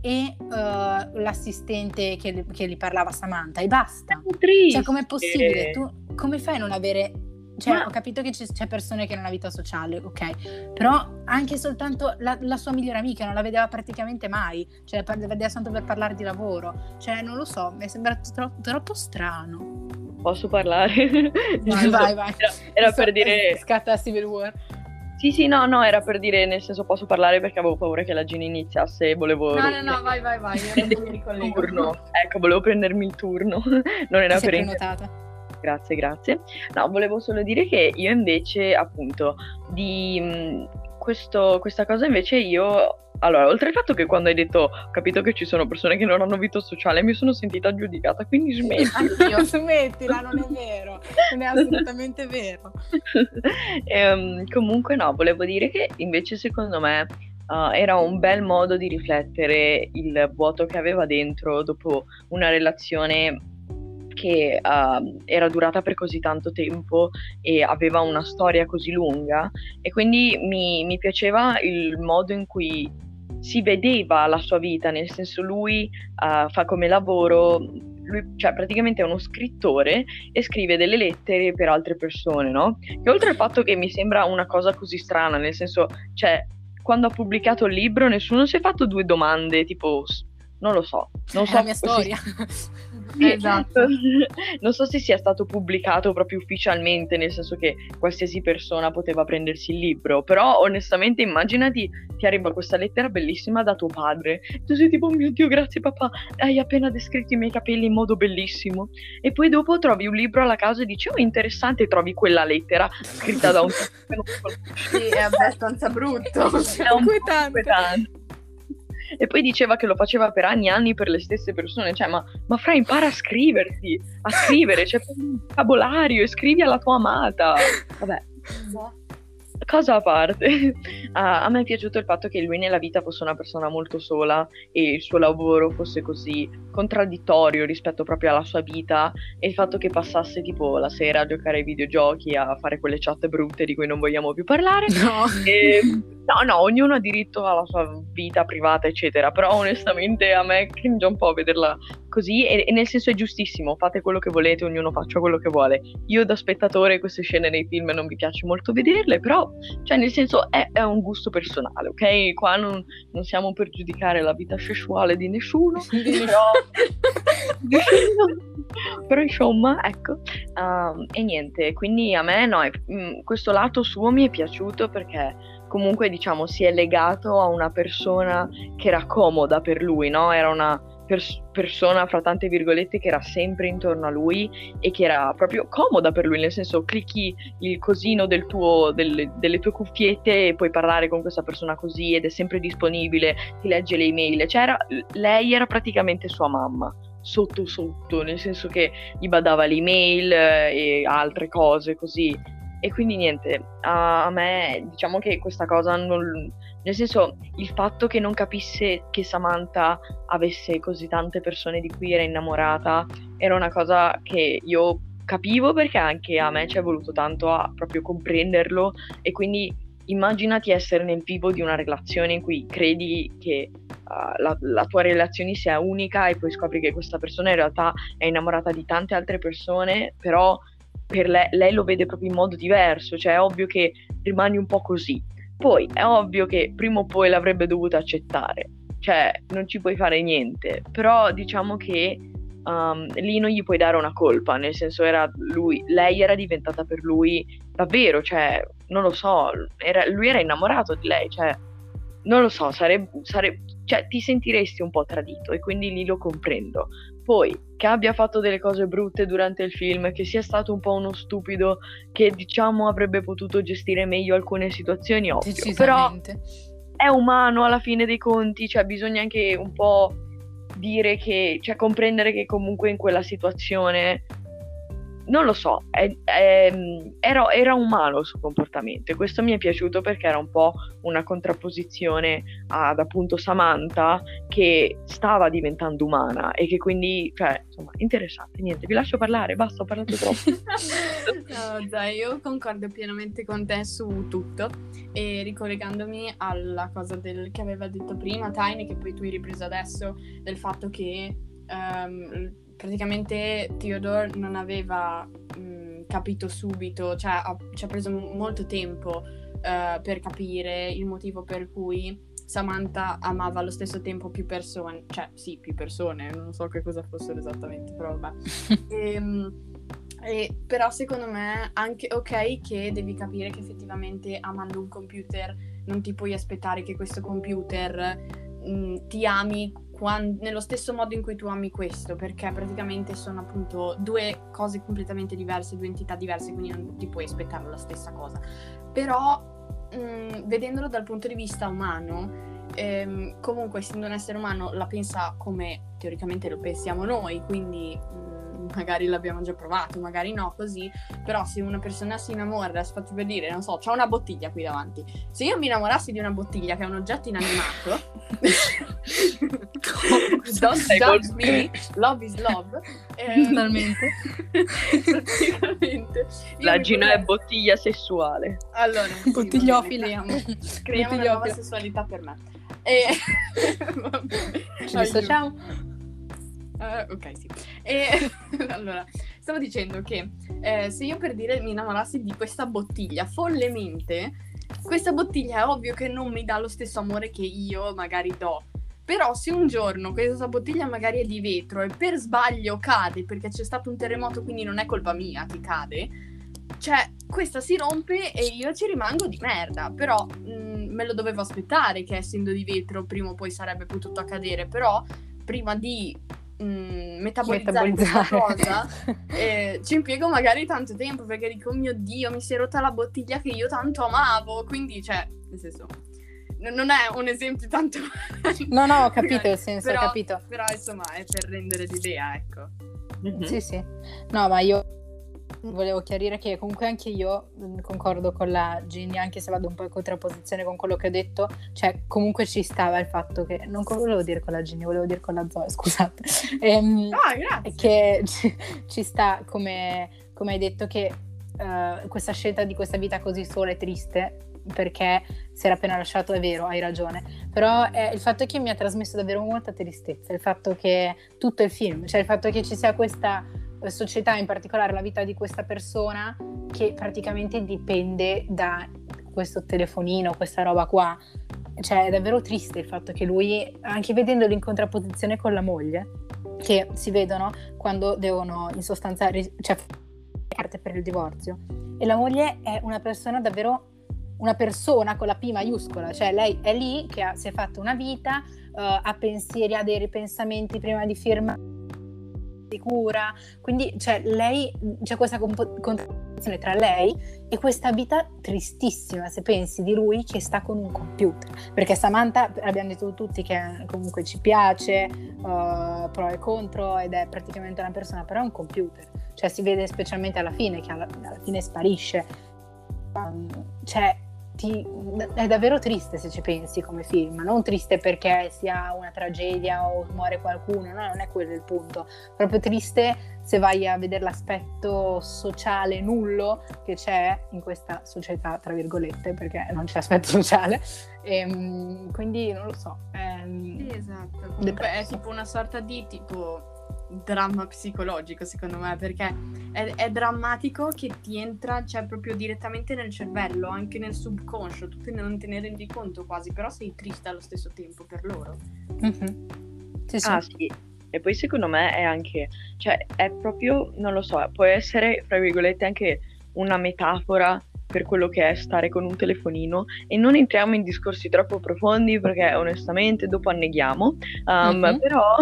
e uh, l'assistente che, che, gli parlava Samantha e basta. Cioè, com'è possibile? Tu come fai a non avere... Cioè, Ma... ho capito che c'è, c'è, persone che hanno vita sociale, ok, però anche soltanto la, la, sua migliore amica non la vedeva praticamente mai, cioè la vedeva soltanto per parlare di lavoro, cioè non lo so, mi è sembrato tro- troppo strano. Posso parlare? Vai, vai, vai. Era, (laughs) era per dire... Scatta Civil War. Sì, sì, no, no, era per dire, nel senso posso parlare perché avevo paura che la Gina iniziasse e volevo... No, no, no, vai, vai, vai, il (laughs) turno. Ecco, volevo prendermi il turno, (laughs) non era Ti per... prenotata. Grazie, grazie. No, volevo solo dire che io invece, appunto, di... questo, questa cosa invece io allora, oltre al fatto che quando hai detto ho capito che ci sono persone che non hanno vita sociale, mi sono sentita giudicata, quindi smetti. Io (laughs) smettila, non è vero, non è assolutamente vero. (laughs) e, um, comunque no, volevo dire che invece secondo me uh, era un bel modo di riflettere il vuoto che aveva dentro dopo una relazione che uh, era durata per così tanto tempo e aveva una storia così lunga e quindi mi, mi piaceva il modo in cui si vedeva la sua vita, nel senso lui uh, fa come lavoro, lui cioè, praticamente è uno scrittore e scrive delle lettere per altre persone, no? Che oltre al fatto che mi sembra una cosa così strana, nel senso, cioè, quando ha pubblicato il libro nessuno si è fatto due domande tipo non lo so. Non è so la mia storia. Esatto. (laughs) non so se sia stato pubblicato proprio ufficialmente, nel senso che qualsiasi persona poteva prendersi il libro, però onestamente immaginati ti arriva questa lettera bellissima da tuo padre. Tu sei tipo, oh mio Dio, grazie papà, hai appena descritto i miei capelli in modo bellissimo. E poi dopo trovi un libro alla casa e dici, oh interessante, trovi quella lettera scritta da un... (laughs) sì, è abbastanza brutto. (laughs) È un po' inquietante. E poi diceva che lo faceva per anni e anni per le stesse persone. Cioè, ma, ma Fra, impara a scriverti, a scrivere, cioè, un vocabolario e scrivi alla tua amata. (laughs) Vabbè. Cosa a parte, (laughs) a, a me è piaciuto il fatto che lui nella vita fosse una persona molto sola e il suo lavoro fosse così contraddittorio rispetto proprio alla sua vita e il fatto che passasse tipo la sera a giocare ai videogiochi, a fare quelle chat brutte di cui non vogliamo più parlare. (laughs) No. E, no, no, ognuno ha diritto alla sua vita privata, eccetera, però onestamente a me cringe un po' vederla così e, e, nel senso è giustissimo, fate quello che volete, ognuno faccia quello che vuole. Io da spettatore queste scene nei film non mi piace molto vederle, però cioè nel senso è, è un gusto personale, ok? Qua non, non, siamo per giudicare la vita sessuale di nessuno, (laughs) però, (laughs) però insomma, ecco. Um, e niente, quindi a me no, è, mh, mm, questo lato suo mi è piaciuto perché comunque diciamo si è legato a una persona che era comoda per lui, no? Era una pers- persona, fra tante virgolette, che era sempre intorno a lui e che era proprio comoda per lui, nel senso clicchi il cosino del tuo, del, delle tue cuffiette e puoi parlare con questa persona così ed è sempre disponibile, ti legge le email, cioè era, lei era praticamente sua mamma sotto sotto, nel senso che gli badava l'email e altre cose così. E quindi niente, a me diciamo che questa cosa non, nel senso, il fatto che non capisse che Samantha avesse così tante persone di cui era innamorata era una cosa che io capivo perché anche a me ci è voluto tanto a proprio comprenderlo e quindi immaginati essere nel vivo di una relazione in cui credi che uh, la, la, tua relazione sia unica e poi scopri che questa persona in realtà è innamorata di tante altre persone, però per lei, lei lo vede proprio in modo diverso, cioè è ovvio che rimani un po' così. Poi è ovvio che prima o poi l'avrebbe dovuto accettare, cioè non ci puoi fare niente, però diciamo che um, lì non gli puoi dare una colpa, nel senso era lui, lei era diventata per lui davvero, cioè non lo so, era, lui era innamorato di lei, cioè non lo so, sarebbe, sarebbe, cioè, ti sentiresti un po' tradito. E quindi lì lo comprendo. Poi, che abbia fatto delle cose brutte durante il film, che sia stato un po' uno stupido, che diciamo avrebbe potuto gestire meglio alcune situazioni, ovvio. Però è umano alla fine dei conti, cioè bisogna anche un po' dire che, cioè comprendere che comunque in quella situazione non lo so, è, è, era, era, umano il suo comportamento e questo mi è piaciuto perché era un po' una contrapposizione ad appunto Samantha che stava diventando umana e che quindi, cioè, insomma, interessante. Niente, vi lascio parlare, basta, ho parlato troppo. (laughs) (laughs) no, dai, io concordo pienamente con te su tutto e ricollegandomi alla cosa del, che aveva detto prima Tiny, che poi tu hai ripreso adesso, del fatto che... Um, praticamente Theodore non aveva mh, capito subito, cioè ha, ci ha preso molto tempo uh, per capire il motivo per cui Samantha amava allo stesso tempo più persone, cioè sì, più persone, non so che cosa fossero esattamente, però vabbè. e, (laughs) ehm, e, però secondo me anche ok che devi capire che effettivamente amando un computer non ti puoi aspettare che questo computer mh, ti ami quando, nello stesso modo in cui tu ami questo, perché praticamente sono appunto due cose completamente diverse, due entità diverse, quindi non ti puoi aspettare la stessa cosa. Però mh, mm, vedendolo dal punto di vista umano, ehm, comunque essendo un essere umano la pensa come teoricamente lo pensiamo noi, quindi mh, mm, magari l'abbiamo già provato, magari no, così, però se una persona si innamora, adesso faccio per dire, non so, c'ho una bottiglia qui davanti, se io mi innamorassi di una bottiglia che è un oggetto inanimato, (laughs) (laughs) don't judge me, love is love, eh, totalmente, praticamente. La Gina è bottiglia sessuale. Allora, sì, bottigliofila. (laughs) Creiamo, creiamo una nuova sessualità per me. E... Ci dissociamo. Uh, ok, sì. E (laughs) allora, stavo dicendo che eh, se io per dire mi innamorassi di questa bottiglia follemente, questa bottiglia è ovvio che non mi dà lo stesso amore che io magari do. Però se un giorno questa bottiglia magari è di vetro e per sbaglio cade perché c'è stato un terremoto, quindi non è colpa mia che cade, cioè questa si rompe e io ci rimango di merda. Però mh, mm, me lo dovevo aspettare che essendo di vetro prima o poi sarebbe potuto accadere. Però prima di mh, mm, metabolizzare, metabolizzare. questa cosa, (laughs) eh, ci impiego magari tanto tempo perché dico, oh mio Dio, mi si è rotta la bottiglia che io tanto amavo, quindi, cioè, nel senso, n- non è un esempio tanto... (laughs) no, no, ho capito il senso, però, ho capito. Però, insomma, è per rendere l'idea, ecco. Mm-hmm. Sì, sì. No, ma io volevo chiarire che comunque anche io mm, concordo con la Ginny, anche se vado un po' in contrapposizione con quello che ho detto, cioè comunque ci stava il fatto che, non volevo dire con la Ginny, volevo dire con la Zoe, (laughs) scusate, ehm, ah, grazie. che ci, ci sta come, come, hai detto che uh, questa scelta di questa vita così sola e triste perché si era appena lasciato, è vero, hai ragione, però è il fatto che mi ha trasmesso davvero molta tristezza, il fatto che tutto il film, cioè il fatto che ci sia questa società, in particolare la vita di questa persona, che praticamente dipende da questo telefonino, questa roba qua. Cioè, è davvero triste il fatto che lui, anche vedendolo in contrapposizione con la moglie, che si vedono quando devono in sostanza, cioè, carte per il divorzio. E la moglie è una persona davvero una persona con la P maiuscola, cioè lei è lì che ha, si è fatta una vita, uh, ha pensieri, ha dei ripensamenti prima di firmare sicura. Quindi cioè, lei, c'è questa comp- contraddizione tra lei e questa vita tristissima, se pensi, di lui che sta con un computer. Perché Samantha, abbiamo detto tutti che comunque ci piace, uh, pro e contro, ed è praticamente una persona, però è un computer. Cioè si vede specialmente alla fine, che alla, alla fine sparisce. Um, cioè, ti, è davvero triste se ci pensi come film, non triste perché sia una tragedia o muore qualcuno, no, non è quello il punto, proprio triste se vai a vedere l'aspetto sociale nullo che c'è in questa società, tra virgolette, perché non c'è aspetto sociale, e, ehm, quindi non lo so. È, sì, esatto, comunque è tipo una sorta di tipo dramma psicologico, secondo me, perché è, è, drammatico che ti entra, cioè, proprio direttamente nel cervello, anche nel subconscio, tu te non te ne rendi conto quasi, però sei triste allo stesso tempo per loro. Mm-hmm. Sì, sì. Ah, sì. E poi secondo me è anche, cioè, è proprio, non lo so, può essere, fra virgolette, anche una metafora per quello che è stare con un telefonino e non entriamo in discorsi troppo profondi perché onestamente dopo anneghiamo, um, mm-hmm. però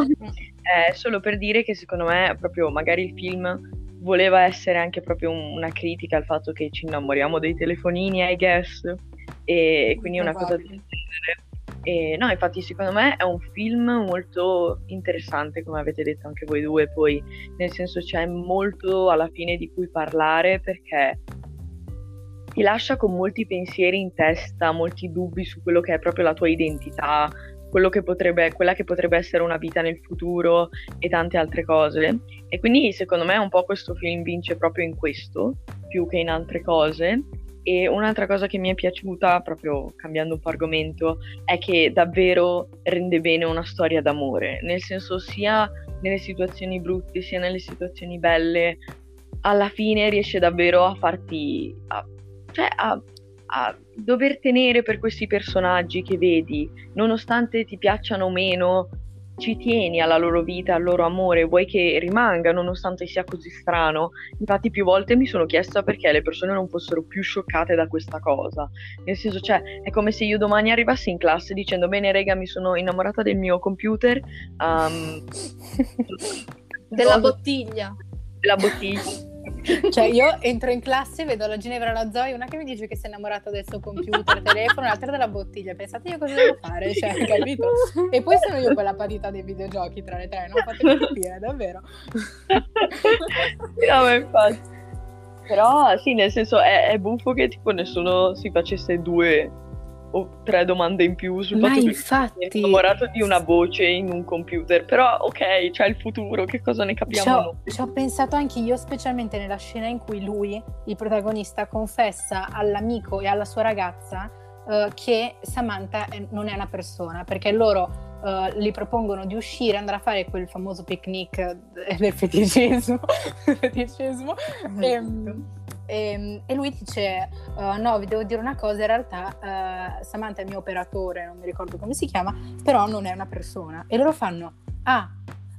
è solo per dire che secondo me proprio magari il film voleva essere anche proprio un, una critica al fatto che ci innamoriamo dei telefonini, I guess, e quindi una cosa del genere. E, no, infatti secondo me è un film molto interessante, come avete detto anche voi due, poi nel senso c'è molto alla fine di cui parlare perché ti lascia con molti pensieri in testa, molti dubbi su quello che è proprio la tua identità, che potrebbe, quella che potrebbe essere una vita nel futuro e tante altre cose. E quindi secondo me un po' questo film vince proprio in questo, più che in altre cose. E un'altra cosa che mi è piaciuta, proprio cambiando un po' argomento, è che davvero rende bene una storia d'amore, nel senso sia nelle situazioni brutte sia nelle situazioni belle, alla fine riesce davvero a farti, a, cioè a, a dover tenere per questi personaggi che vedi, nonostante ti piacciono o meno, ci tieni alla loro vita, al loro amore, vuoi che rimanga nonostante sia così strano. Infatti più volte mi sono chiesta perché le persone non fossero più scioccate da questa cosa. Nel senso, cioè, è come se io domani arrivassi in classe dicendo bene rega, mi sono innamorata del mio computer. Um, (laughs) della bottiglia. Della bottiglia. Cioè, io entro in classe, vedo la Ginevra e la Zoe, una che mi dice che si è innamorata del suo computer, (laughs) telefono, l'altra della bottiglia. Pensate io cosa devo fare, cioè, capito? E poi sono io quella patita dei videogiochi tra le tre, non fate capire, davvero. no, ma infatti. Però sì, nel senso è, è buffo che tipo nessuno si facesse due o tre domande in più sul Ma fatto infatti... che è innamorato di una voce in un computer. Però ok, c'è il futuro, che cosa ne capiamo ci ho pensato anche io, specialmente nella scena in cui lui, il protagonista, confessa all'amico e alla sua ragazza eh, che Samantha è- non è una persona, perché loro eh, gli propongono di uscire, andare a fare quel famoso picnic eh, del feticismo, (laughs) feticismo Ehm, ehm, e lui dice: "Uh, No, vi devo dire una cosa. In realtà, eh, Samantha è il mio operatore, non mi ricordo come si chiama, però non è una persona. E loro fanno: Ah,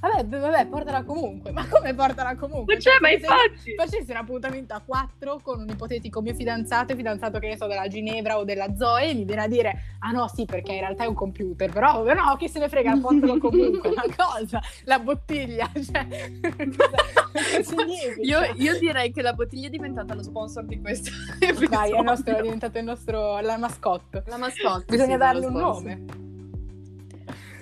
vabbè, vabbè, portala comunque. Ma come portala comunque? Ma c'è, ma come se infatti! Facessi un appuntamento a quattro con un ipotetico mio fidanzato, fidanzato che ne so della Ginevra o della Zoe, e mi viene a dire: Ah no, sì, perché in realtà è un computer, però no, che se ne frega, portalo comunque. (laughs) Ma cosa? La bottiglia, cioè? (laughs) Io, io direi che la bottiglia è diventata lo sponsor di questo episodio. Dai, è, nostro, è diventato il nostro, la mascotte. La mascotte. Bisogna sì, dargli lo un nome.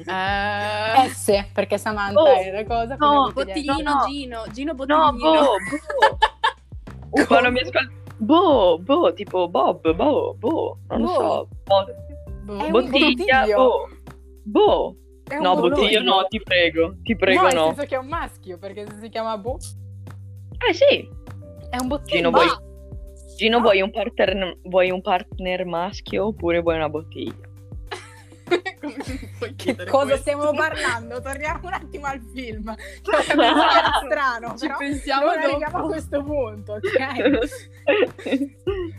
Eh, S, perché Samantha Oh, è la cosa. no, Bottiglino No, no. Gino, Gino No, Bottiglino. boh, boh. (laughs) Quando mi ascolto... Boh, boh, tipo Bob, boh, boh, non lo Boh. so. Boh, Boh. Bottiglia, boh. Boh. No, bolone. bottiglio no, ti prego, ti prego no, nel no. senso che è un maschio, perché se si chiama Bo, Eh sì, è un bottiglio. Gino, vuoi, Gino vuoi, un partner, vuoi un partner maschio oppure vuoi una bottiglia? Che cosa questo? stiamo parlando? Torniamo un attimo al film. Che che era strano, Ci però pensiamo non arriviamo a questo punto, ok? (laughs)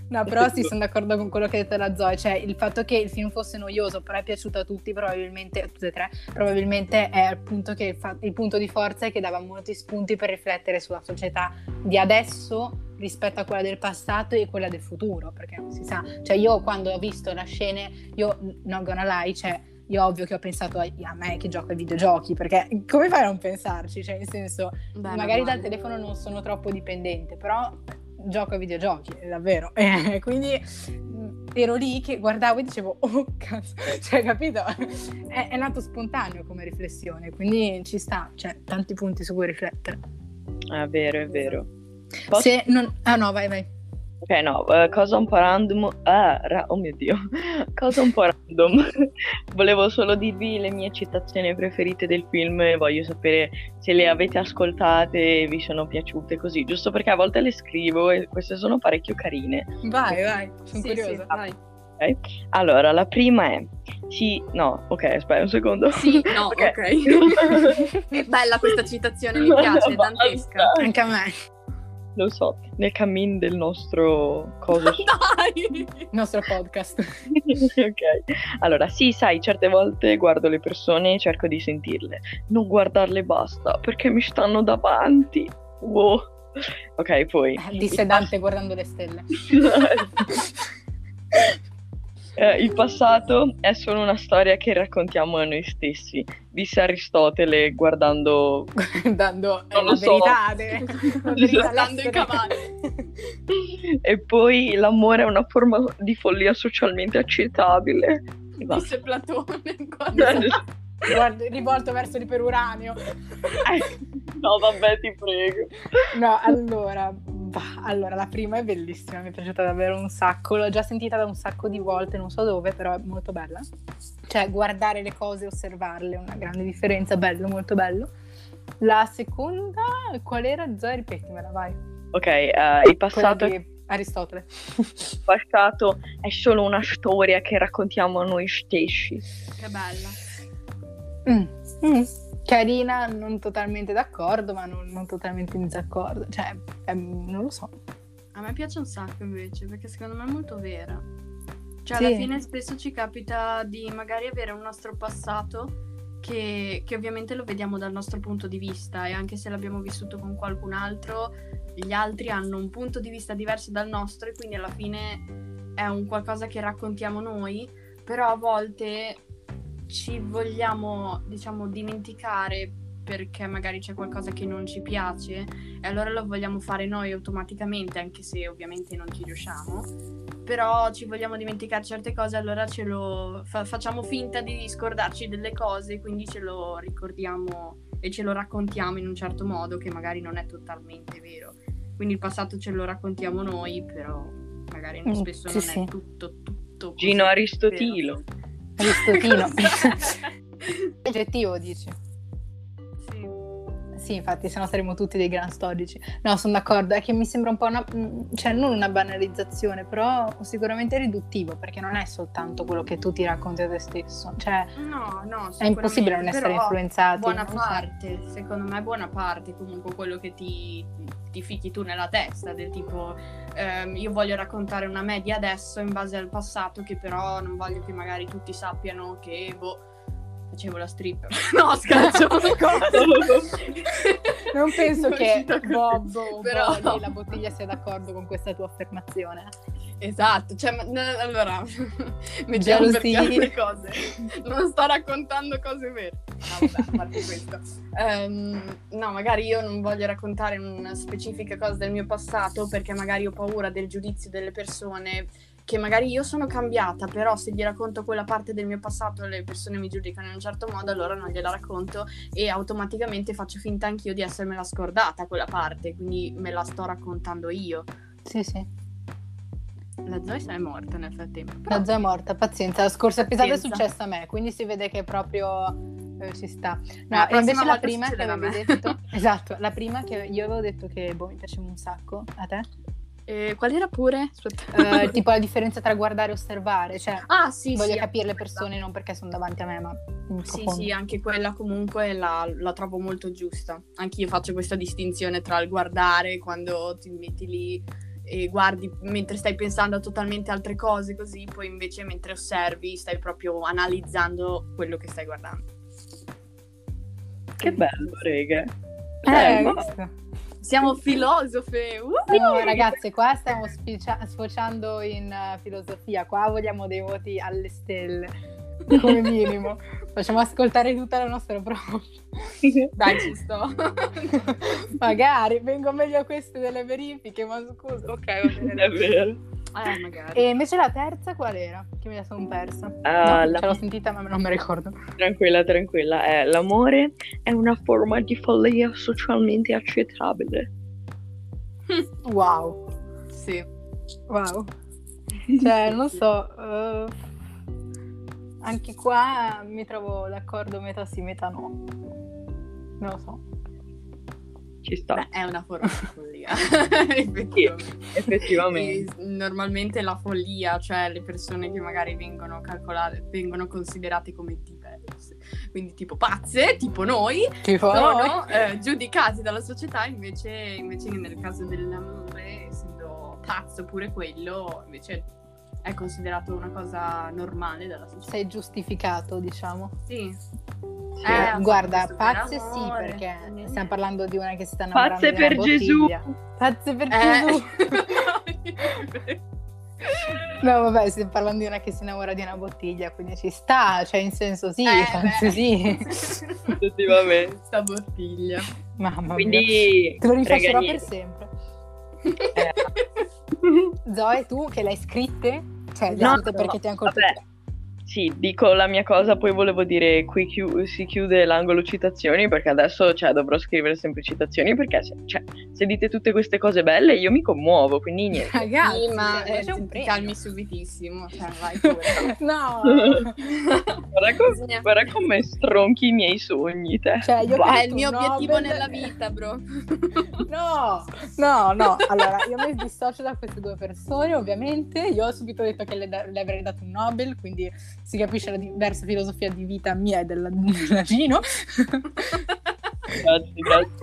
No, però sì, sono d'accordo con quello che ha detto la Zoe, cioè il fatto che il film fosse noioso, però è piaciuto a tutti, probabilmente, a tutte e tre, probabilmente è che il, fa- il punto di forza è che dava molti spunti per riflettere sulla società di adesso rispetto a quella del passato e quella del futuro, perché non si sa. Cioè io quando ho visto la scena, io non gonna lie, cioè io ovvio che ho pensato a, a me che gioco ai videogiochi, perché come fai a non pensarci? Cioè nel senso, Beh, magari dal telefono non sono troppo dipendente, però gioco ai videogiochi, davvero. (laughs) Eh, quindi mh, ero lì che guardavo e dicevo, oh cazzo, (laughs) cioè capito? È, è nato spontaneo come riflessione, quindi ci sta, cioè tanti punti su cui riflettere. È vero, è vero. Posso- Se non... Ah no, vai, vai. Ok, no, eh, cosa un po' random. Ah, ra- oh mio dio, (laughs) cosa un po' random. (laughs) Volevo solo dirvi le mie citazioni preferite del film e voglio sapere se le avete ascoltate e vi sono piaciute così, giusto perché a volte le scrivo e queste sono parecchio carine. Vai, vai, sono Sì, curiosa. sì, vai. Allora, la prima è. Sì, no, ok, aspetta un secondo. Sì, (laughs) no, Ok. ok. È bella questa citazione, mi piace, è dantesca. Anche a me. Lo so, nel cammin del nostro coso. (laughs) Dai! Il nostro podcast. (laughs) ok. Allora, sì, sai, certe volte guardo le persone e cerco di sentirle. Non guardarle basta, perché mi stanno davanti. Wow. Ok, poi. Eh, Disse Dante guardando le stelle. (laughs) Eh, il passato è solo una storia che raccontiamo a noi stessi, disse Aristotele guardando (laughs) Dando eh, Non lo la so. verità. de- (laughs) la verità Guardando i l'essere- cavalli. (laughs) e poi l'amore è una forma di follia socialmente accettabile. Disse Platone Guarda, rivolto verso l'iperuranio. no, vabbè, ti prego. No, allora, bah, allora, la prima è bellissima, mi è piaciuta davvero un sacco, l'ho già sentita da un sacco di volte, non so dove, però è molto bella. Cioè, guardare le cose e osservarle è una grande differenza, bello, molto bello. La seconda, qual era? Zoe, ripetimela, vai. Ok, eh, il passato, di Aristotele. il passato è solo una storia che raccontiamo a noi stessi. Che bella. Mm, mm. Carina, non totalmente d'accordo, ma non, non totalmente in disaccordo. Cioè, ehm, non lo so. A me piace un sacco invece, perché secondo me è molto vera. Cioè, Sì. alla fine spesso ci capita di magari avere un nostro passato che, che ovviamente lo vediamo dal nostro punto di vista e anche se l'abbiamo vissuto con qualcun altro, gli altri hanno un punto di vista diverso dal nostro e quindi alla fine è un qualcosa che raccontiamo noi, però a volte ci vogliamo, diciamo, dimenticare perché magari c'è qualcosa che non ci piace e allora lo vogliamo fare noi automaticamente, anche se ovviamente non ci riusciamo, però ci vogliamo dimenticare certe cose, allora ce lo fa- facciamo finta di scordarci delle cose, quindi ce lo ricordiamo e ce lo raccontiamo in un certo modo che magari non è totalmente vero. Quindi il passato ce lo raccontiamo noi, però magari Mm, spesso sì, non sì. è tutto, tutto Gino Aristotilo. Aristotino. (laughs) vero. Aggettivo dici? sì. Sì, infatti, se no saremmo tutti dei gran storici. No, sono d'accordo, è che mi sembra un po' una, mm, cioè non una banalizzazione, però sicuramente riduttivo, perché non è soltanto quello che tu ti racconti a te stesso. Cioè, No, no, è impossibile non essere però influenzati. Buona parte, secondo me buona parte, comunque quello che ti, ti fichi tu nella testa, del tipo ehm, io voglio raccontare una me di adesso in base al passato, che però non voglio che magari tutti sappiano che, boh, facevo la stripper. (laughs) no, scherzo. (laughs) Non penso È che. Bob o Però- la bottiglia sia d'accordo con questa tua affermazione. Esatto, cioè, ma- allora, (laughs) mettiamo per chiaro le cose. Non sto raccontando cose vere. No, vabbè, a parte questo. Ehm, no, magari io non voglio raccontare una specifica cosa del mio passato perché magari ho paura del giudizio delle persone che magari io sono cambiata, però se gli racconto quella parte del mio passato le persone mi giudicano in un certo modo, allora non gliela racconto e automaticamente faccio finta anch'io di essermela scordata quella parte, quindi me la sto raccontando io. Sì, sì. La Zoe se è morta nel frattempo. però- La Zoe è morta, pazienza. La scorsa episodio è successa a me, quindi si vede che proprio eh, ci sta. No, La e invece la prima che avevi detto, (laughs) esatto, la prima che io avevo detto che boh, mi piaceva un sacco, a te? Eh, qual era pure? Eh, tipo la differenza tra guardare e osservare, cioè ah, sì, voglio sì. capire le persone non perché sono davanti a me, ma quella. Sì, sì, anche quella comunque la, la trovo molto giusta. Anche io faccio questa distinzione tra il guardare quando ti metti lì e guardi mentre stai pensando a totalmente altre cose, così poi invece mentre osservi stai proprio analizzando quello che stai guardando. Che bello, rega. Eh, Eh? Siamo filosofe! uh! No, ragazze, qua stiamo spicia- sfociando in eh, filosofia, qua vogliamo dei voti alle stelle, (laughs) come minimo. Facciamo ascoltare tutta la nostra prova. Dai, ci sto. (laughs) Magari, vengo meglio a queste delle verifiche, ma scusa, ok, va bene. È vero. eh, magari. E invece la terza qual era? Che me la sono persa. Ah, No, la- Ce l'ho sentita ma non mi ricordo. Tranquilla, tranquilla. Eh, l'amore è una forma di follia socialmente accettabile. Wow, Sì. wow. Cioè, non so, eh, anche qua mi trovo d'accordo metà sì, metà no. Non lo so. Ci sta, Beh, è una forma di follia. (laughs) Effettivamente. effettivamente. Normalmente la follia, cioè le persone che magari vengono calcolate, vengono considerate come diverse, quindi tipo pazze, tipo noi, Tipo, sono eh, giudicati dalla società, invece, invece nel caso dell'amore, essendo pazzo pure quello, invece è considerato una cosa normale dalla società. sei giustificato, diciamo. Sì. Sì. Eh, Guarda, pazze sì, perché Eh. stiamo parlando di una che si sta innamorando Pazze di una per Gesù. bottiglia. Pazze per Gesù. Eh. (laughs) No, vabbè, stiamo parlando di una che si innamora di una bottiglia, quindi ci sta, cioè in senso sì, Eh, (laughs) pazze beh. sì. Effettivamente. (laughs) Sta bottiglia. Mamma mia. Quindi, Te lo rifaccerò per sempre. eh, Zoe, tu che l'hai scritte? Cioè, le No, hai scritte no, perché ti hanno colpito? Sì, dico la mia cosa, poi volevo dire qui chiu- si chiude l'angolo citazioni perché adesso cioè, dovrò scrivere sempre citazioni perché se, cioè, se dite tutte queste cose belle io mi commuovo, quindi niente. Ragazzi, Sì, ma eh, c'è un premio. calmi subitissimo. Cioè, (laughs) vai pure. No, (laughs) Guarda, com- Bisogna- guarda come stronchi i miei sogni, te. Cioè, io Vai. È il mio Nobel- obiettivo nella vita, bro. (laughs) no, no, no. Allora, io mi dissocio da queste due persone, ovviamente. Io ho subito detto che le, da- le avrei dato un Nobel, quindi si capisce la diversa filosofia di vita mia e della, della Gino. Grazie, grazie.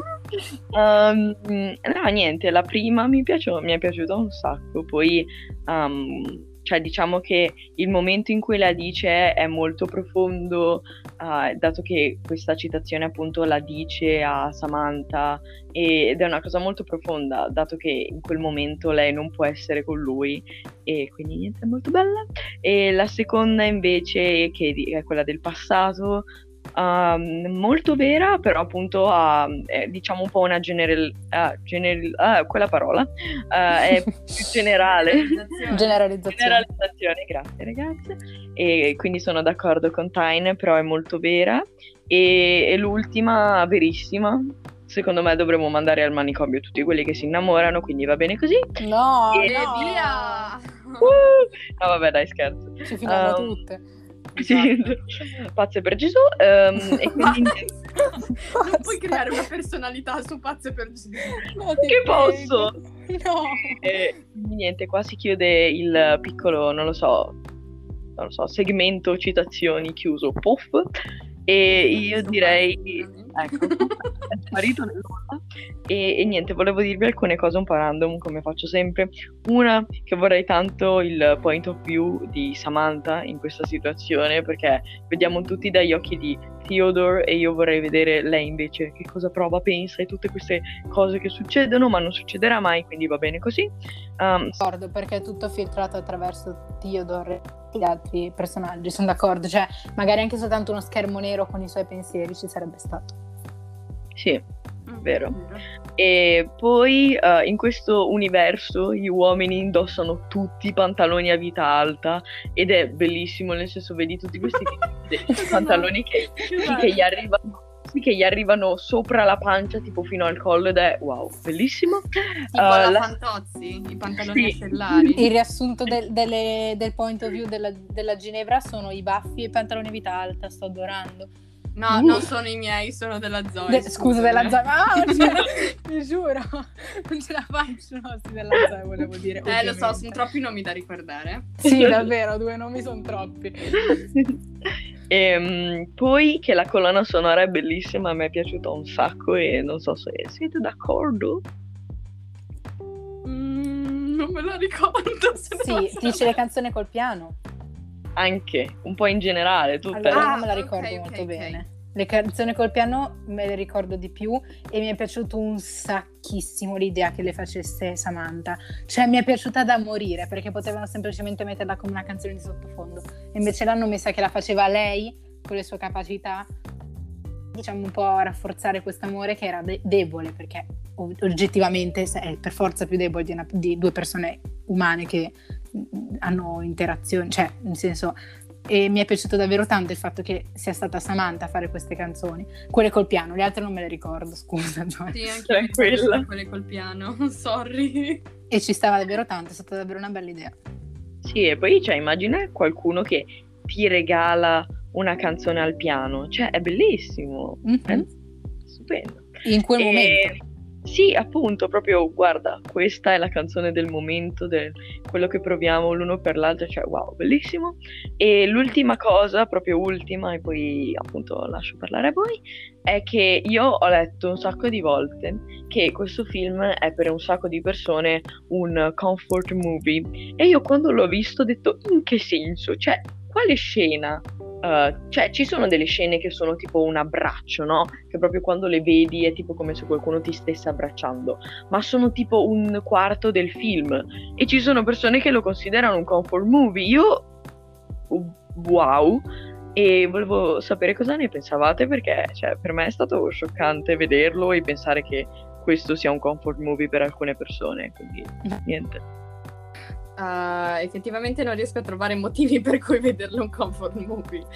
Um, no, niente, la prima mi, piace- mi è piaciuta un sacco, poi um, cioè, diciamo che il momento in cui la dice è molto profondo, uh, dato che questa citazione appunto la dice a Samantha ed è una cosa molto profonda, dato che in quel momento lei non può essere con lui e quindi niente, è molto bella. E la seconda invece, che è quella del passato, um, molto vera, però appunto ha, è, diciamo un po' una general, uh, general uh, quella parola, uh, è (laughs) più generale. Generalizzazione. Generalizzazione, grazie ragazze. E quindi sono d'accordo con Tyne, però è molto vera. E, e l'ultima, verissima, secondo me dovremmo mandare al manicomio tutti quelli che si innamorano, quindi va bene così. No, e no. via! (laughs) Uh, no, vabbè, dai, scherzo. Ci finiamo Um, tutte. Sì, (laughs) pazze per Gesù. ehm, e (laughs) quindi (laughs) Non puoi creare una personalità su pazze per Gesù. No, Che prego. posso? No. E niente, qua si chiude il piccolo, non lo so, non lo so, segmento citazioni chiuso, puff. E io direi, ecco, è sparito. E, e niente, volevo dirvi alcune cose un po' random, come faccio sempre. Una, che vorrei tanto il point of view di Samantha in questa situazione, perché vediamo tutti dagli occhi di Theodore e io vorrei vedere lei invece che cosa prova, pensa e tutte queste cose che succedono, ma non succederà mai, quindi va bene così. Um, D'accordo, perché è tutto filtrato attraverso Theodore e gli altri personaggi, sono d'accordo. Cioè, magari anche soltanto uno schermo nero con i suoi pensieri ci sarebbe stato. Sì, Vero. E poi eh, in questo universo gli uomini indossano tutti pantaloni a vita alta ed è bellissimo, nel senso vedi tutti questi (laughs) pantaloni che, che gli arrivano che gli arrivano sopra la pancia tipo fino al collo ed è wow, bellissimo. Tipo Uh, la la- Fantozzi, i pantaloni Sì. stellari. Il riassunto del, delle- del point of view della, della Ginevra sono i baffi e i pantaloni a vita alta, sto adorando. No, Uh. non sono i miei, sono della Zoe. De- scusa, della Zoe. Ah, (laughs) cioè, mi giuro, non ce la faccio. No, sì, della Zoe volevo dire. Eh, lo so, ovviamente. sono troppi nomi da ricordare. Sì, davvero, due nomi sono troppi. (laughs) Ehm, poi che la colonna sonora è bellissima, a me è piaciuta un sacco e non so se siete d'accordo. Mm, non me la ricordo. Sì, dice le canzoni col piano. Anche, un po' in generale, tutte. Allora, Ah, me la ricordo ok, molto ok. bene. Le canzoni col piano me le ricordo di più e mi è piaciuto un sacchissimo l'idea che le facesse Samantha. Cioè mi è piaciuta da morire perché potevano semplicemente metterla come una canzone di sottofondo. E invece l'hanno messa che la faceva lei con le sue capacità, diciamo un po' a rafforzare questo amore che era de- debole perché oggettivamente è per forza più debole di, una- di due persone umane che hanno interazioni, cioè nel senso e mi è piaciuto davvero tanto il fatto che sia stata Samantha a fare queste canzoni, quelle col piano, le altre non me le ricordo, scusa. (laughs) Gioia. Sì, anche Tranquilla. quelle col piano. (laughs) Sorry. E ci stava davvero tanto, è stata davvero una bella idea. Sì, e poi cioè, immagina qualcuno che ti regala una canzone al piano, cioè è bellissimo, Mhm. è stupendo. In quel E- momento. Sì, appunto, proprio guarda, questa è la canzone del momento, del quello che proviamo l'uno per l'altro, cioè wow, bellissimo. E l'ultima cosa, proprio ultima, e poi appunto lascio parlare a voi, è che io ho letto un sacco di volte che questo film è per un sacco di persone un comfort movie. E io quando l'ho visto ho detto in che senso? Cioè, quale scena? Uh, cioè, ci sono delle scene che sono tipo un abbraccio, no? Che proprio quando le vedi è tipo come se qualcuno ti stesse abbracciando, ma sono tipo un quarto del film. E ci sono persone che lo considerano un comfort movie. Io, wow, e volevo sapere cosa ne pensavate perché cioè, per me è stato scioccante vederlo e pensare che questo sia un comfort movie per alcune persone. Quindi, niente. Uh, effettivamente non riesco a trovare motivi (laughs) per cui vederlo un comfort movie,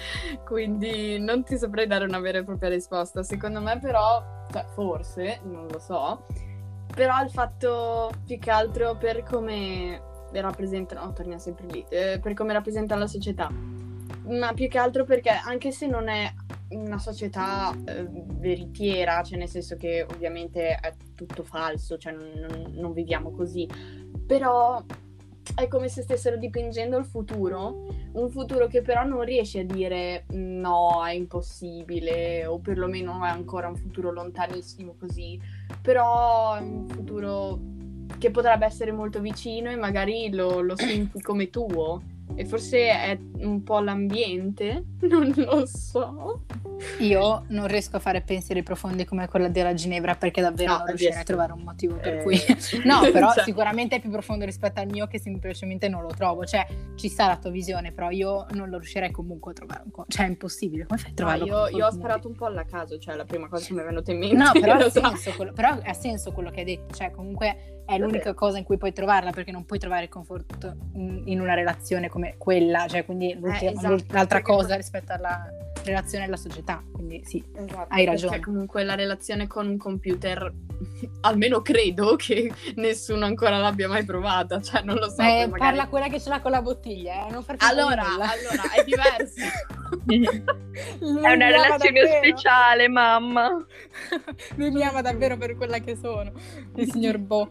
quindi non ti saprei dare una vera e propria risposta. Secondo me, però, cioè, forse, non lo so, però il fatto più che altro per come rappresentano, oh, torniamo sempre lì, eh, per come rappresentano la società, ma più che altro perché anche se non è una società eh, veritiera, cioè nel senso che ovviamente è tutto falso, cioè non, non- non viviamo così, però è come se stessero dipingendo il futuro, un futuro che però non riesce a dire no, è impossibile, o perlomeno è ancora un futuro lontanissimo così, però è un futuro che potrebbe essere molto vicino e magari lo, lo senti come tuo. E forse è un po' l'ambiente, (laughs) non lo so. Io non riesco a fare pensieri profondi come quella della Ginevra perché davvero No, non riuscirei a trovare un motivo per Eh. cui... (laughs) No, però Cioè. sicuramente è più profondo rispetto al mio che semplicemente non lo trovo. Cioè, ci sta la tua visione, però io non lo riuscirei comunque a trovare un co- Cioè, è impossibile. Come fai a No, trovarlo? io, io ho sparato un po' alla caso, cioè la prima cosa che mi è venuta in mente. No, però (laughs) ha, senso quello, però ha senso quello che hai detto, cioè comunque è l'unica cosa in cui puoi trovarla perché non puoi trovare conforto in, una relazione come quella, cioè quindi l'ultima- esatto, l'altra cosa poi- rispetto alla relazione alla società, quindi sì. Esatto, Hai ragione. Perché comunque la relazione con un computer, (laughs) almeno credo che nessuno ancora l'abbia mai provata, cioè non lo so. Eh, magari- Parla quella che ce l'ha con la bottiglia, eh, non far Allora, allora, è diverso. (laughs) Lui È una relazione davvero. speciale, mamma. (laughs) Lui mi ama davvero per quella che sono, il signor Bo.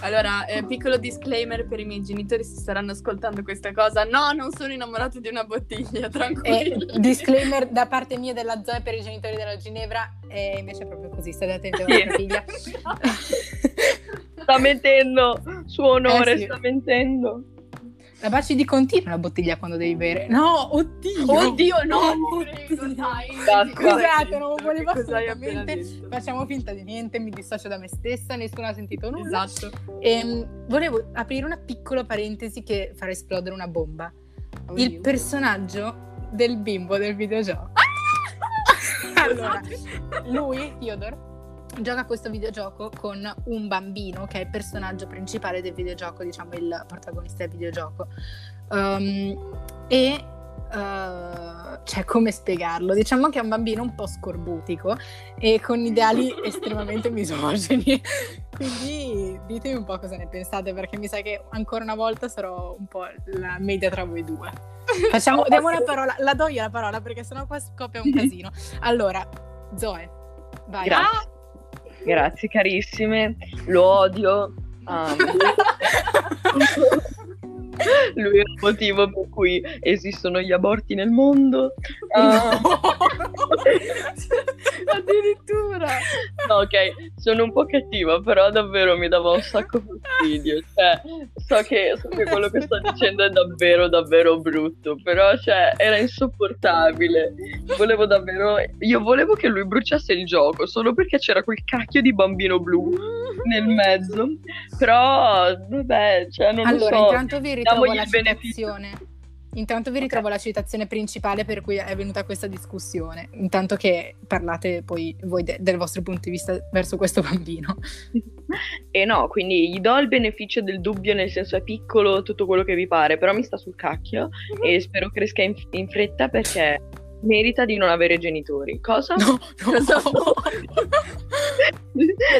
Allora, eh, piccolo disclaimer per i miei genitori se staranno ascoltando questa cosa. No, non sono innamorato di una bottiglia, E tranquilli. disclaimer da parte mia della Zoe per i genitori della Ginevra, e invece è proprio così, state attenti a vostra figlia. (laughs) Sta mentendo. Suo onore, Eh sì. sta mentendo. La baci di continuo la bottiglia quando devi bere. No, oddio! Oddio, no, Oddio. (laughs) dai. Scusate, non volevo assolutamente. Facciamo finta di niente, mi dissocio da me stessa, nessuno ha sentito nulla. Esatto. Ehm, volevo aprire una piccola parentesi che farà esplodere una bomba. Il Oddio. personaggio del bimbo del videogioco. (laughs) allora, lui, Theodore, gioca a questo videogioco con un bambino che è il personaggio principale del videogioco, diciamo il protagonista del videogioco. Um, e uh, cioè, come spiegarlo? Diciamo che è un bambino un po' scorbutico e con ideali (laughs) estremamente misogini. Quindi ditemi un po' cosa ne pensate, perché mi sa che ancora una volta sarò un po' la media tra voi due. Facciamo, (laughs) diamo una parola, la do io la parola perché sennò qua scoppia un (laughs) casino. Allora, Zoe, vai. Grazie. Grazie carissime. Lo odio. Ah, (laughs) lui è il motivo per cui esistono gli aborti nel mondo. Ah, (laughs) Addirittura. Ok, sono un po' cattiva, però davvero mi dava un sacco fastidio. Cioè, so che, so che quello che sto dicendo è davvero, davvero brutto, però cioè, era insopportabile. Volevo davvero... Io volevo che lui bruciasse il gioco solo perché c'era quel cacchio di bambino blu nel mezzo. Però, vabbè, cioè, non Allora, lo so. intanto vi ritrovo la il beneficio. Intanto vi ritrovo la citazione principale per cui è venuta questa discussione. Intanto che parlate poi voi de- del vostro punto di vista verso questo bambino. (laughs) E no, quindi gli do il beneficio del dubbio, nel senso è piccolo, tutto quello che vi pare, però mi sta sul cacchio e spero cresca in, in fretta perché merita di non avere genitori. Cosa? No, Cosa (laughs)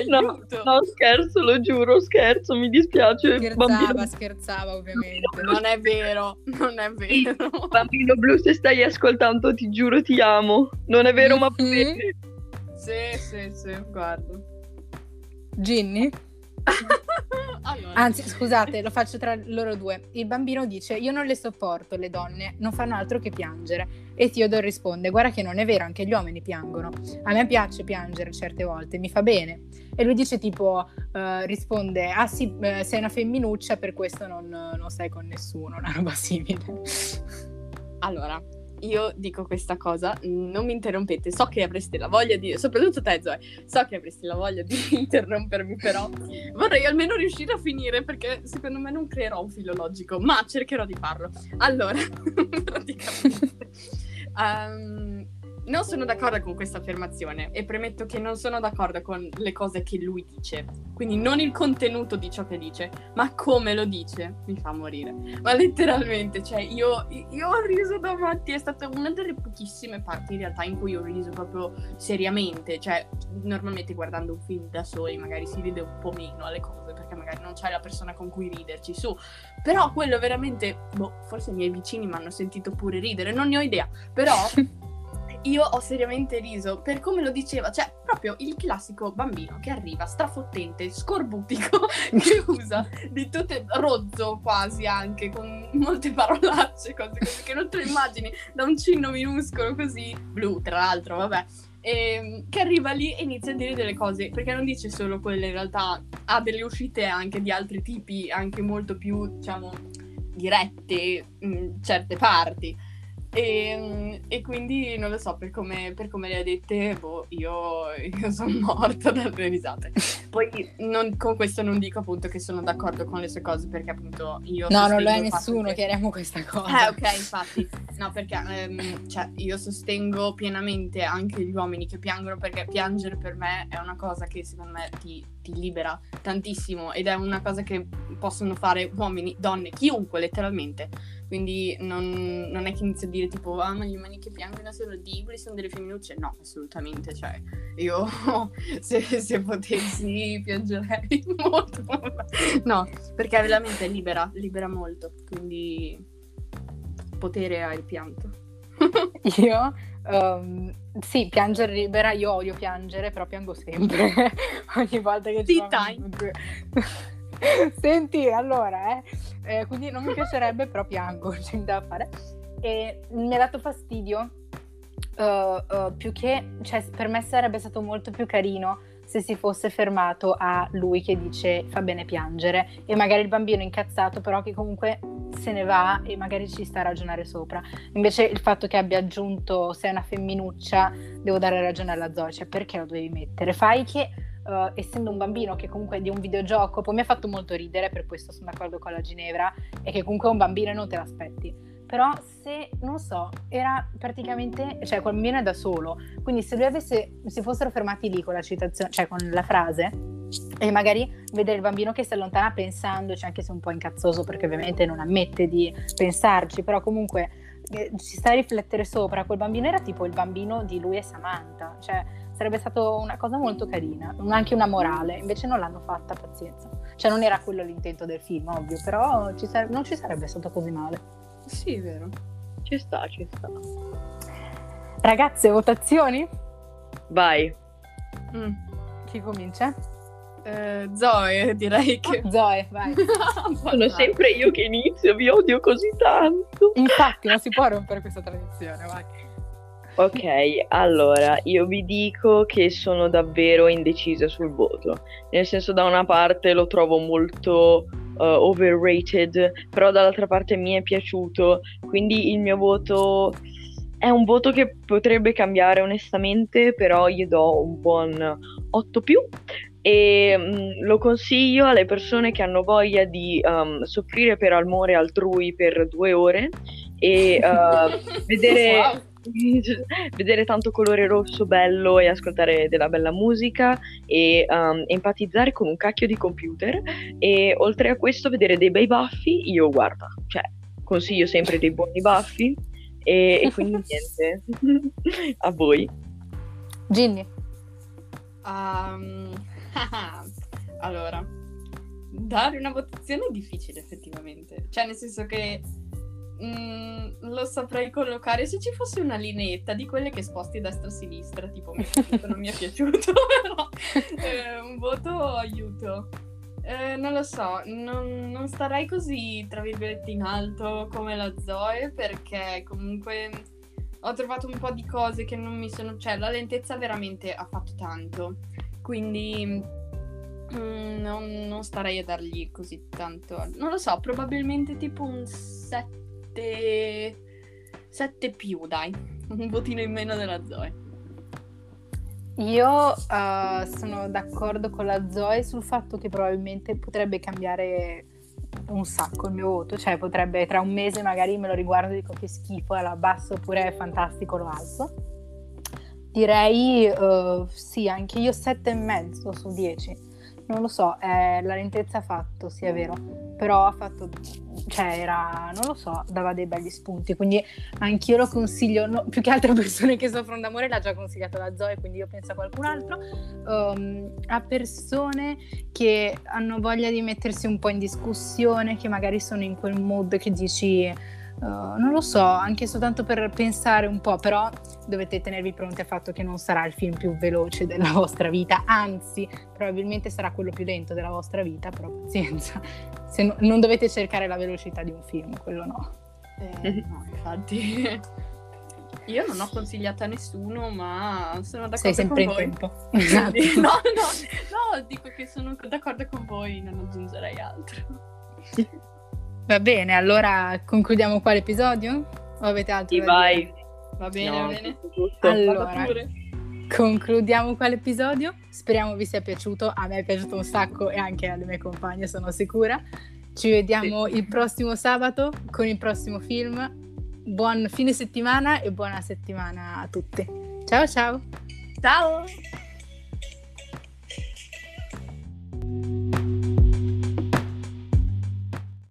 no, no, scherzo, lo giuro, scherzo, mi dispiace. scherzava, Bambino, scherzava ovviamente. Non è vero, non è vero. bambino blu, se stai ascoltando, ti giuro, ti amo. Non è vero, ma Mhm. Sì, sì, sì, guarda. Ginny? Allora, Anzi, scusate, lo faccio tra loro due. Il bambino dice: Io non le sopporto, le donne non fanno altro che piangere. E Theodore risponde: Guarda che non è vero, anche gli uomini piangono. A me piace piangere certe volte, mi fa bene. E lui dice: Tipo, eh, risponde: Ah sì, eh, sei una femminuccia, per questo non, non stai con nessuno, una roba simile. allora, io dico questa cosa, non mi interrompete, so che avreste la voglia di, soprattutto te Zoe, so che avreste la voglia di (laughs) interrompermi, però vorrei almeno riuscire a finire perché secondo me non creerò un filo logico, ma cercherò di farlo. Allora, (laughs) praticamente, ehm, non sono d'accordo con questa affermazione e premetto che non sono d'accordo con le cose che lui dice, quindi non il contenuto di ciò che dice, ma come lo dice mi fa morire. Ma letteralmente, cioè, io, io ho riso da matti, è stata una delle pochissime parti in realtà in cui ho riso proprio seriamente. Cioè, normalmente guardando un film da soli magari si ride un po' meno alle cose, perché magari non c'è la persona con cui riderci su. Però quello veramente, boh, forse i miei vicini mi hanno sentito pure ridere, non ne ho idea. Però (laughs) io ho seriamente riso per come lo diceva, cioè proprio il classico bambino che arriva strafottente, scorbutico, (laughs) che usa di tutte rozzo quasi anche, con molte parolacce, cose così, che non te lo immagini da un cinno minuscolo così, blu tra l'altro, vabbè. ehm, che arriva lì e inizia a dire delle cose, perché non dice solo quelle, in realtà ha delle uscite anche di altri tipi, anche molto più, diciamo, dirette in certe parti. E, e, quindi non lo so, per come, per come le hai dette, boh, io, io sono (laughs) morta dalle risate. Poi non, con questo non dico appunto che sono d'accordo con le sue cose, perché appunto io... No, non lo è nessuno, che... chiariamo questa cosa. Eh, ok, infatti. No, perché ehm, cioè, io sostengo pienamente anche gli uomini che piangono, perché piangere per me è una cosa che secondo me ti, ti libera tantissimo ed è una cosa che possono fare uomini, donne, chiunque letteralmente quindi non, non, è che inizio a dire tipo, ah, ma gli umani che piangono sono deboli, sono delle femminucce. No, assolutamente. Cioè, io (laughs) se, se potessi piangerei (laughs) molto. no, perché veramente libera, libera molto. Quindi potere ha il pianto. (laughs) io um, sì, piangere libera, io odio piangere, però piango sempre. Ogni volta che ci time. Senti, allora, eh, eh, quindi non mi piacerebbe, però piango, (laughs) c'è da fare. E mi ha dato fastidio, uh, uh, più che, cioè, per me sarebbe stato molto più carino se si fosse fermato a lui che dice fa bene piangere e magari il bambino incazzato però che comunque se ne va e magari ci sta a ragionare sopra. Invece il fatto che abbia aggiunto sei una femminuccia devo dare ragione alla Zoe, cioè perché lo dovevi mettere? Fai che uh, essendo un bambino che comunque è di un videogioco, poi mi ha fatto molto ridere, per questo sono d'accordo con la Ginevra, e che comunque è un bambino e non te l'aspetti. Però se, non so, era praticamente, cioè quel bambino è da solo, quindi se lui avesse, si fossero fermati lì con la citazione, cioè con la frase, e magari vedere il bambino che si allontana pensandoci, anche se un po' incazzoso perché ovviamente non ammette di pensarci, però comunque eh, ci sta a riflettere sopra, quel bambino era tipo il bambino di lui e Samantha, cioè sarebbe stata una cosa molto carina, anche una morale, invece non l'hanno fatta, pazienza. Cioè non era quello l'intento del film, ovvio, però ci sare- non ci sarebbe stato così male. Sì, è vero. Ci sta, ci sta. Ragazze, votazioni? Vai. Mm. Chi comincia? Eh, Zoe, direi che... Zoe, vai. (laughs) Sono sempre io che inizio, vi odio così tanto. Infatti, non si può rompere questa tradizione, vai. Ok, allora io vi dico che sono davvero indecisa sul voto. Nel senso, da una parte lo trovo molto uh, overrated, però dall'altra parte mi è piaciuto. Quindi il mio voto è un voto che potrebbe cambiare onestamente, però io do un buon 8 più. E um, lo consiglio alle persone che hanno voglia di um, soffrire per amore altrui per due ore e uh, (laughs) vedere. Wow (laughs) vedere tanto colore rosso bello e ascoltare della bella musica e um, empatizzare con un cacchio di computer e oltre a questo vedere dei bei baffi, io guarda, cioè consiglio sempre dei buoni baffi e, e quindi (laughs) niente, (laughs) a voi. Ginny. Um, allora, dare una votazione è difficile effettivamente, cioè nel senso che Mm, lo saprei collocare. Se ci fosse una lineetta di quelle che sposti destra-sinistra, tipo mi piaciuto, non mi è (laughs) piaciuto, (laughs) però eh, un voto aiuto. Eh, non lo so, non, non, starei così, tra virgolette, in alto come la Zoe, perché comunque ho trovato un po' di cose che non mi sono... cioè la lentezza veramente ha fatto tanto, quindi mm, non, non starei a dargli così tanto... Non lo so, probabilmente tipo un 7 7 7 più, dai. (laughs) Un votino in meno della Zoe. Io uh, sono d'accordo con la Zoe sul fatto che probabilmente potrebbe cambiare un sacco il mio voto, cioè potrebbe tra un mese magari me lo riguardo e dico che schifo, la basso oppure è fantastico, lo alzo. Direi uh, sì, anche io 7,5 su 10 non lo so, eh, la lentezza ha fatto, sì è vero, però ha fatto, cioè era, non lo so, dava dei belli spunti, quindi anch'io lo consiglio, no, più che altre (laughs) persone che soffrono d'amore l'ha già consigliato la Zoe, quindi io penso a qualcun altro, um, a persone che hanno voglia di mettersi un po' in discussione, che magari sono in quel mood che dici Uh, non lo so, anche soltanto per pensare un po', però dovete tenervi pronti al fatto che non sarà il film più veloce della (laughs) vostra vita, anzi, probabilmente sarà quello più lento della vostra vita, però pazienza, no, non dovete cercare la velocità di un film, quello no. Eh, (laughs) no, infatti. (laughs) Io non ho consigliato a nessuno, ma sono d'accordo Sei sempre in voi. tempo. Esatto. no, no, no, dico che sono d'accordo con voi, non aggiungerei altro. Va bene, allora concludiamo qua l'episodio? O avete altro? Sì, vai. Va bene, no, va bene. Allora, concludiamo qua l'episodio. Speriamo vi sia piaciuto. A me è piaciuto un sacco e anche alle mie compagne, sono sicura. Ci vediamo sì. il prossimo sabato con il prossimo film. Buon fine settimana e buona settimana a tutti. Ciao ciao. Ciao.